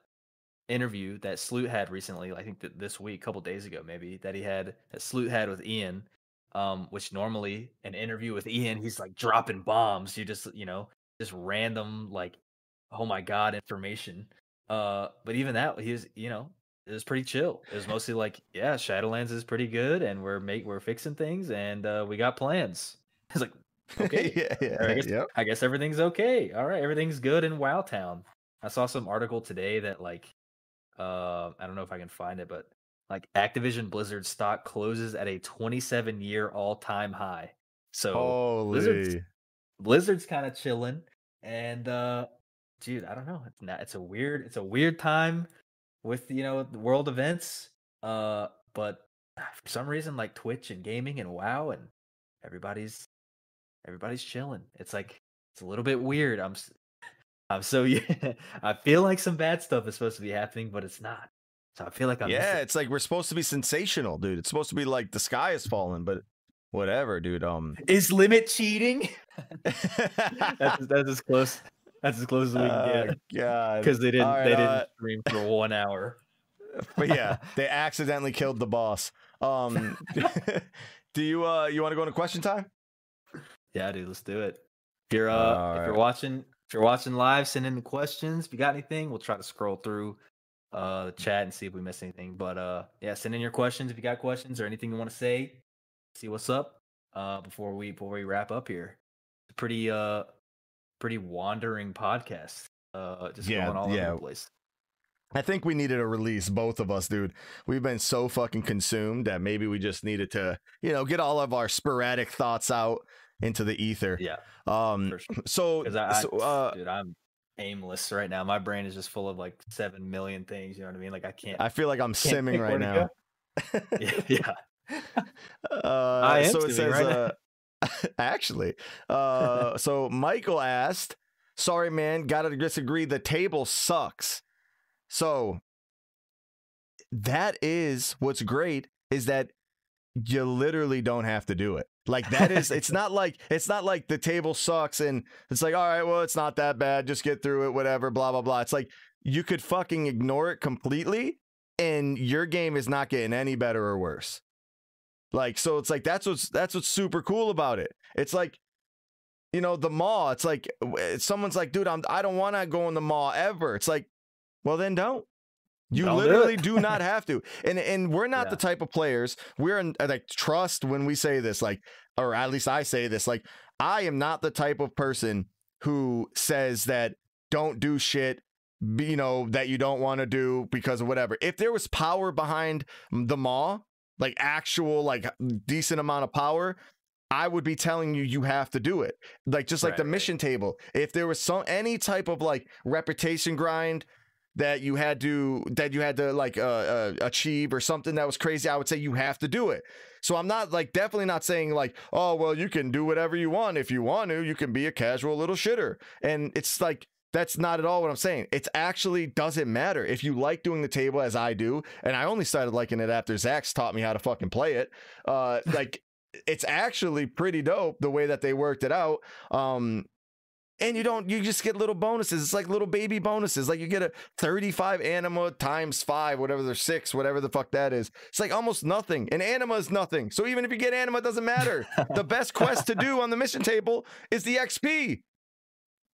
interview that Sloot had recently, I think that this week, a couple days ago maybe, that he had that Sloot had with Ian, um, which normally an interview with Ian, he's like dropping bombs. You just you know, just random like oh my god information. Uh but even that he was, you know, it was pretty chill. It was mostly like, yeah, Shadowlands is pretty good and we're make we're fixing things and uh we got plans. [LAUGHS] It's like [LAUGHS] Okay. yeah, yeah, I guess, yep. I guess everything's okay. All right, everything's good in WoW Town. I saw some article today that like, uh, I don't know if I can find it, but like Activision Blizzard stock closes at a 27 year all time high. So Holy. Blizzard's Blizzard's kind of chilling, and uh, dude, I don't know. It's not. It's a weird. It's a weird time with you know the world events. Uh, but for some reason, like Twitch and gaming and WoW and everybody's everybody's chilling. It's like it's a little bit weird. I'm I'm so [LAUGHS] yeah. I feel like some bad stuff is supposed to be happening, but it's not. So I feel like I'm yeah, missing- it's like we're supposed to be sensational, dude. It's supposed to be like the sky is falling, but whatever, dude. Um, [LAUGHS] Is limit cheating? [LAUGHS] that's that's as close. That's as close as we can uh, get God. because they didn't right, they didn't uh, stream for one hour. but yeah, they accidentally killed the boss. Um, do you uh you want to go into question time? Yeah, dude, let's do it. If you're uh All if you're watching if you're watching live, send in the questions. If you got anything, we'll try to scroll through uh the chat and see if we miss anything. But uh yeah, send in your questions if you got questions or anything you want to say. See what's up uh before we before we wrap up here. It's a pretty uh pretty wandering podcast. Uh just Yeah, going all over the place. I think we needed a release, both of us, dude. We've been so fucking consumed that maybe we just needed to, you know, get all of our sporadic thoughts out into the ether. Yeah, Um. sure. So, I, I so uh, dude, I'm aimless right now. My brain is just full of like seven million things. You know what I mean? Like I can't. I feel like I'm simming right now. yeah, [LAUGHS] [LAUGHS] yeah. Uh, I am so it says, right uh, [LAUGHS] actually, uh, so Michael asked, "Sorry, man, gotta disagree. The table sucks." So that is what's great is that you literally don't have to do it. Like that is, it's not like it's not like the table sucks and it's like, all right, well, it's not that bad. Just get through it, whatever, blah blah blah. It's like you could fucking ignore it completely, and your game is not getting any better or worse. Like so, it's like that's what's that's what's super cool about it. It's like, you know, the maw. It's like someone's like, dude, I'm I don't want to go in the maw ever. It's like, well, then don't. You Don't literally it. do not have to. And and we're [LAUGHS] not Yeah. the type of players. We're in, uh, like trust when we say this, like, or at least I say this, like, I am not the type of person who says that don't do shit you know that you don't want to do because of whatever if there was power behind the maw like actual like decent amount of power i would be telling you you have to do it like just like Right, the right. mission table if there was some any type of like reputation grind that you had to that you had to like uh, uh achieve or something that was crazy i would say you have to do it so i'm not like definitely not saying like oh well you can do whatever you want if you want to you can be a casual little shitter and it's like that's not at all what I'm saying. It actually doesn't matter if you like doing the table as I do, and I only started liking it after Zach's taught me how to fucking play it. Uh, [LAUGHS] like it's actually pretty dope the way that they worked it out. Um, and you don't, you just get little bonuses. It's like little baby bonuses. Like you get a 35 anima times five, whatever they're six, whatever the fuck that is. It's like almost nothing. And anima is nothing. So even if you get anima, it doesn't matter. [LAUGHS] the best quest to do on the mission table is the XP.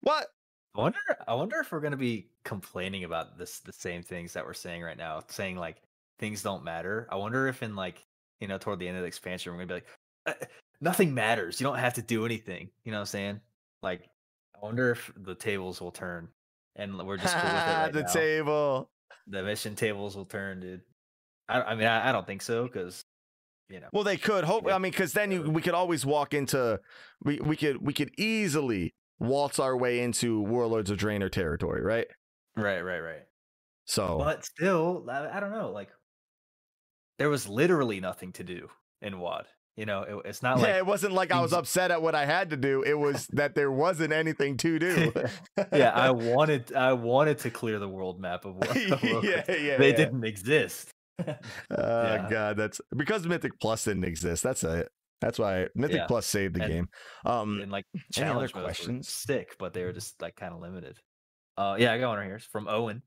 What? I wonder. I wonder if we're gonna be complaining about this the same things that we're saying right now, saying like things don't matter. I wonder if in like you know toward the end of the expansion we're gonna be like "Uh, nothing matters. You don't have to do anything. You know what I'm saying? Like I wonder if the tables will turn and we're just cool with it [LAUGHS] right the now. table. the mission tables will turn, dude. I, I mean, I, I don't think so because you know. Well, they could hope. Yeah. I mean, because then you, we could always walk into we we could we could easily waltz our way into Warlords of Draenor territory, right? Right, right, right. So But still, I, I don't know. Like there was literally nothing to do in WoD. You know, it, it's not like yeah, it wasn't like I was upset at what I had to do. It was that there wasn't anything to do. [LAUGHS] yeah, I wanted I wanted to clear the world map of [LAUGHS] of yeah, yeah, They yeah. didn't exist. Oh [LAUGHS] Yeah. god, that's because Mythic Plus didn't exist. That's it. That's why Mythic Yeah. Plus saved the And- game. Um, and like any other challenge questions? sick, but they were just like kind of limited. Uh, yeah, I got one right here. It's from Owen.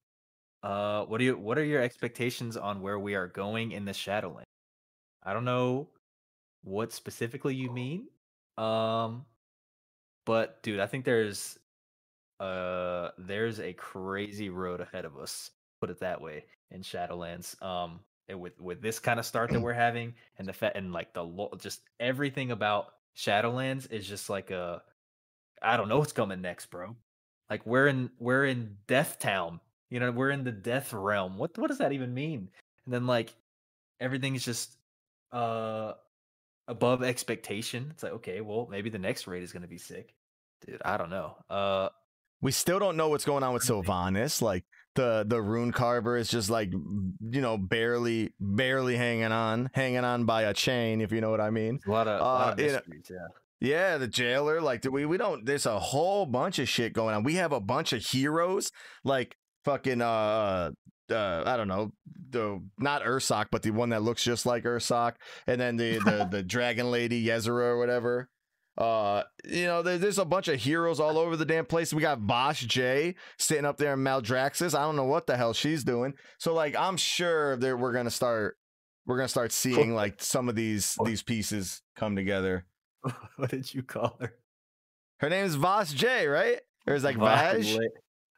Uh, what do you? What are your expectations on where we are going in the Shadowland? I don't know what specifically you mean. Um, but dude, I think there's uh there's a crazy road ahead of us. Put it that way in Shadowlands. Um, and with with this kind of start that [CLEARS THROAT] we're having, and the fact and like the lo- just everything about Shadowlands is just like a I don't know what's coming next, bro. Like we're in we're in Death Town. You know, we're in the death realm. What what does that even mean? And then like everything's just uh above expectation. It's like, okay, well, maybe the next raid is gonna be sick. Dude, I don't know. Uh we still don't know what's going on with Sylvanas. Like the the rune carver is just like you know barely barely hanging on, hanging on by a chain, if you know what I mean. A lot of, uh, a lot of mysteries, yeah. Yeah, the jailer. Like we we don't. There's a whole bunch of shit going on. We have a bunch of heroes like fucking uh uh, I don't know, the not Ursoc, but the one that looks just like Ursoc, and then the the, [LAUGHS] the dragon lady Ysera or whatever. Uh, you know, there, there's a bunch of heroes all over the damn place. We got Vosh J sitting up there in Maldraxxus. I don't know what the hell she's doing. So like, I'm sure that we're gonna start, we're gonna start seeing [LAUGHS] like some of these these pieces come together. [LAUGHS] What did you call her? Her name is Vosh J, right? Or is like Vaj?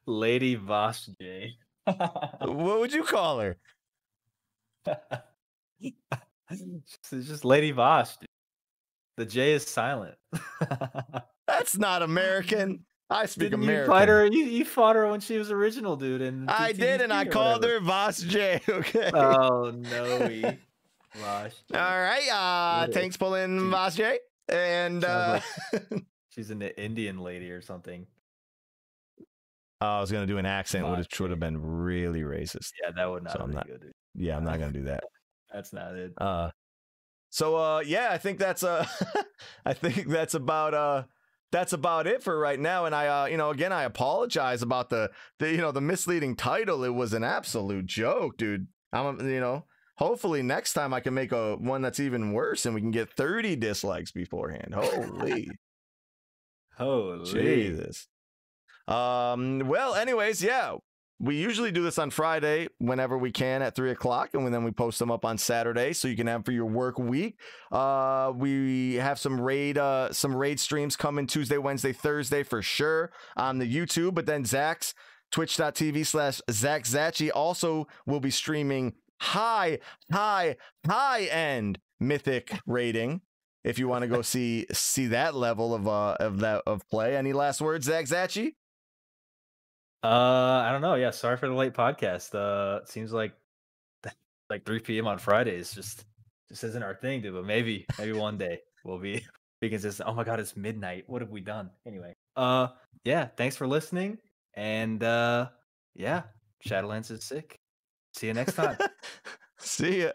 La- Lady Vosh J. [LAUGHS] what would you call her? it's just Lady Vosh. Dude. The J is silent. [LAUGHS] That's not American. I speak Didn't American. You, fight her, you, you fought her when she was original, dude. And I did, and I called her Voss [LAUGHS] J. Okay. Oh no, Vosh. All right. Uh, tanks pulling Voss J, and uh, like she's an Indian lady or something. I was gonna do an accent, which would have been really racist. Yeah, that would not so I'm not, good. Dude. Yeah, I'm not gonna do that. [LAUGHS] That's not it. Uh, so uh, yeah, I think that's uh, [LAUGHS] I think that's about uh, that's about it for right now. And I, uh, you know, again, I apologize about the the you know the misleading title. It was an absolute joke, dude. I'm you know. Hopefully next time I can make a one that's even worse and we can get 30 dislikes beforehand. [LAUGHS] Holy. Holy. Jesus. Um, well, anyways, yeah, we usually do this on Friday whenever we can at three o'clock, and then we post them up on Saturday so you can have for your work week. Uh, we have some raid, uh, some raid streams coming Tuesday, Wednesday, Thursday for sure on the YouTube, but then Zach's twitch.tv slash Zach Zachi also will be streaming high, high, high end mythic rating. If you want to go [LAUGHS] see see that level of uh of that of play, any last words, Zach Zachi? Uh, I don't know. Yeah, sorry for the late podcast. Uh, it seems like [LAUGHS] like 3 p.m. on Fridays just just isn't our thing, dude. But maybe maybe one day we'll be [LAUGHS] be consistent. Oh my god, it's midnight. What have we done? Anyway, uh, yeah. Thanks for listening, and uh, yeah, Shadowlands is sick. See you next time. [LAUGHS] See ya.